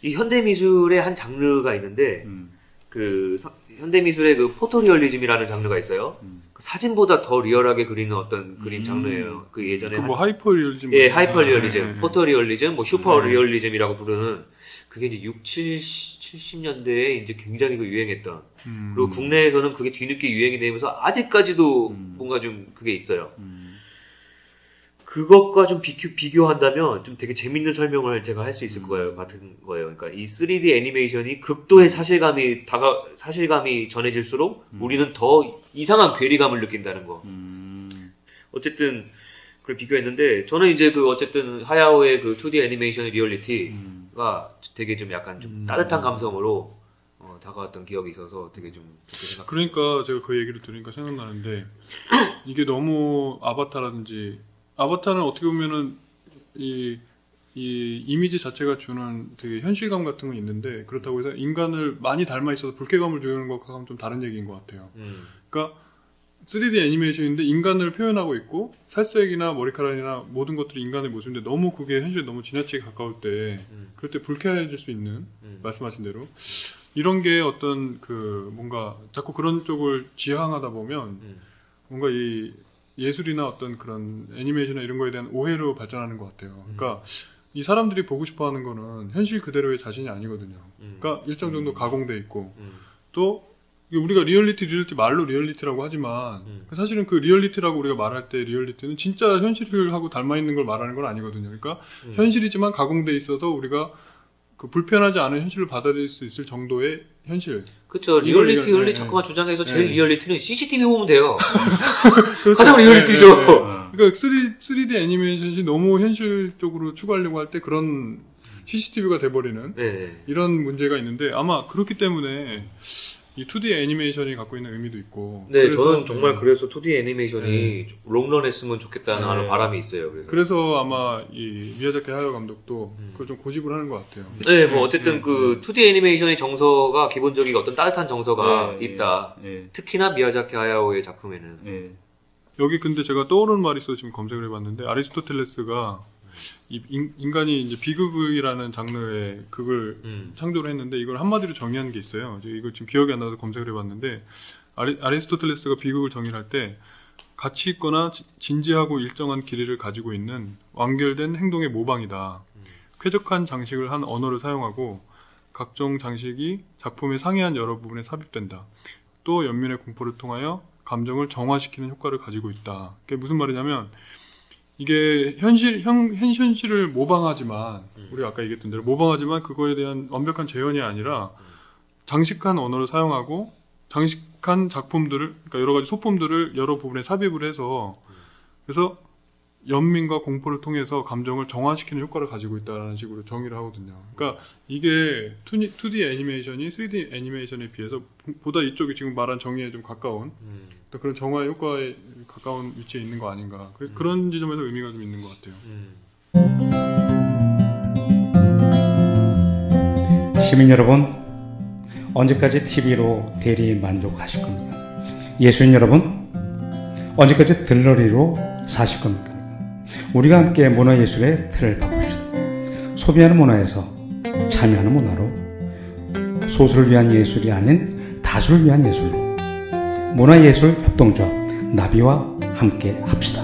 이 현대 미술의 한 장르가 있는데 그 서- 현대 미술의 그 포토리얼리즘이라는 장르가 있어요. 그 사진보다 더 리얼하게 그리는 어떤 그림 장르예요. 그 예전에 그 한- 뭐 하이퍼 리얼리즘. 예, 하이퍼 리얼리즘, 네, 네. 포토 리얼리즘, 뭐 슈퍼 리얼리즘이라고 부르는 그게 이제 6, 7, 70년대에 이제 굉장히 그 유행했던 음. 그리고 국내에서는 그게 뒤늦게 유행이 되면서 아직까지도 뭔가 좀 그게 있어요. 그것과 좀 비교, 비교한다면 좀 되게 재밌는 설명을 제가 할 수 있을 거예요. 같은 거예요. 그러니까 이 3D 애니메이션이 극도의 사실감이 다가 사실감이 전해질수록 우리는 더 이상한 괴리감을 느낀다는 거. 어쨌든 그걸 비교했는데 저는 이제 그 어쨌든 하야오의 그 2D 애니메이션의 리얼리티가 되게 좀 약간 좀 따뜻한 감성으로 어, 다가왔던 기억이 있어서 되게 좀 좋게 생각. 그러니까 제가 그 얘기를 들으니까 생각나는데 이게 너무 아바타라든지 아바타는 어떻게 보면은 이, 이 이미지 자체가 주는 되게 현실감 같은 건 있는데 그렇다고 해서 인간을 많이 닮아 있어서 불쾌감을 주는 것과는 좀 다른 얘기인 것 같아요. 음, 그러니까 3D 애니메이션인데 인간을 표현하고 있고 살색이나 머리카락이나 모든 것들이 인간의 모습인데 너무 그게 현실에 너무 지나치게 가까울 때 음. 그럴 때 불쾌해질 수 있는 음. 말씀하신 대로 이런 게 어떤 그 뭔가 자꾸 그런 쪽을 지향하다 보면 음. 뭔가 이 예술이나 어떤 그런 애니메이션이나 이런 거에 대한 오해로 발전하는 것 같아요. 그러니까 이 사람들이 보고 싶어 하는 거는 현실 그대로의 자신이 아니거든요. 음. 그러니까 일정 정도 가공돼 있고 음. 또 우리가 리얼리티 리얼리티 말로 리얼리티라고 하지만 음. 사실은 그 리얼리티라고 우리가 말할 때 리얼리티는 진짜 현실을 하고 닮아 있는 걸 말하는 건 아니거든요. 그러니까 음. 현실이지만 가공돼 있어서 우리가 그 불편하지 않은 현실을 받아들일 수 있을 정도의 현실. 그쵸 이걸 리얼리티 원리 네, 자꾸만 주장해서 네. 제일 리얼리티는 CCTV 보면 돼요. 그렇죠. 가장 리얼리티죠. 네, 네, 네. 그러니까 3D, 3D 애니메이션이 너무 현실적으로 추구하려고 할 때 그런 CCTV가 돼버리는 네. 이런 문제가 있는데 아마 그렇기 때문에 이 2D 애니메이션이 갖고 있는 의미도 있고. 네, 저는 정말 네. 그래서 2D 애니메이션이 좀 롱런 했으면 좋겠다는 네. 바람이 있어요. 그래서. 그래서 아마 이 미야자키 하야 감독도 음. 그걸 좀 고집을 하는 것 같아요. 네, 뭐 어쨌든 그 2D 애니메이션의 정서가 기본적인 어떤 따뜻한 정서가 예, 있다. 예, 특히나 미야자키 하야오의 작품에는. 예. 여기 근데 제가 떠오르는 말이 있어서 지금 검색을 해봤는데 아리스토텔레스가 이 인, 인간이 이제 비극이라는 장르의 극을 음. 창조를 했는데 이걸 한마디로 정의하는 게 있어요. 이거 지금 기억이 안 나서 검색을 해봤는데 아리, 아리스토텔레스가 비극을 정의할 때 가치 있거나 지- 진지하고 일정한 길이를 가지고 있는 완결된 행동의 모방이다. 쾌적한 장식을 한 언어를 사용하고 각종 장식이 작품의 상이한 여러 부분에 삽입된다. 또 연민의 공포를 통하여 감정을 정화시키는 효과를 가지고 있다. 그게 무슨 말이냐면 이게 현실 현, 현 현실을 모방하지만 우리 아까 얘기했던 대로 모방하지만 그거에 대한 완벽한 재현이 아니라 장식한 언어를 사용하고 장식한 작품들을 그러니까 여러 가지 소품들을 여러 부분에 삽입을 해서 그래서 연민과 공포를 통해서 감정을 정화시키는 효과를 가지고 있다라는 식으로 정의를 하거든요. 그러니까 이게 2D, 2D 애니메이션이 3D 애니메이션에 비해서 보다 이쪽이 지금 말한 정의에 좀 가까운 음, 또 그런 정화 효과에 가까운 위치에 있는 거 아닌가. 그, 그런 지점에서 의미가 좀 있는 것 같아요. 음. 시민 여러분, 언제까지 TV로 대리 만족하실 겁니까? 예수인 여러분, 언제까지 들러리로 사실 겁니까? 우리가 함께 문화 예술의 틀을 바꿉시다. 소비하는 문화에서 참여하는 문화로 소수를 위한 예술이 아닌 다수를 위한 예술로 문화예술 협동조합 나비와 함께 합시다.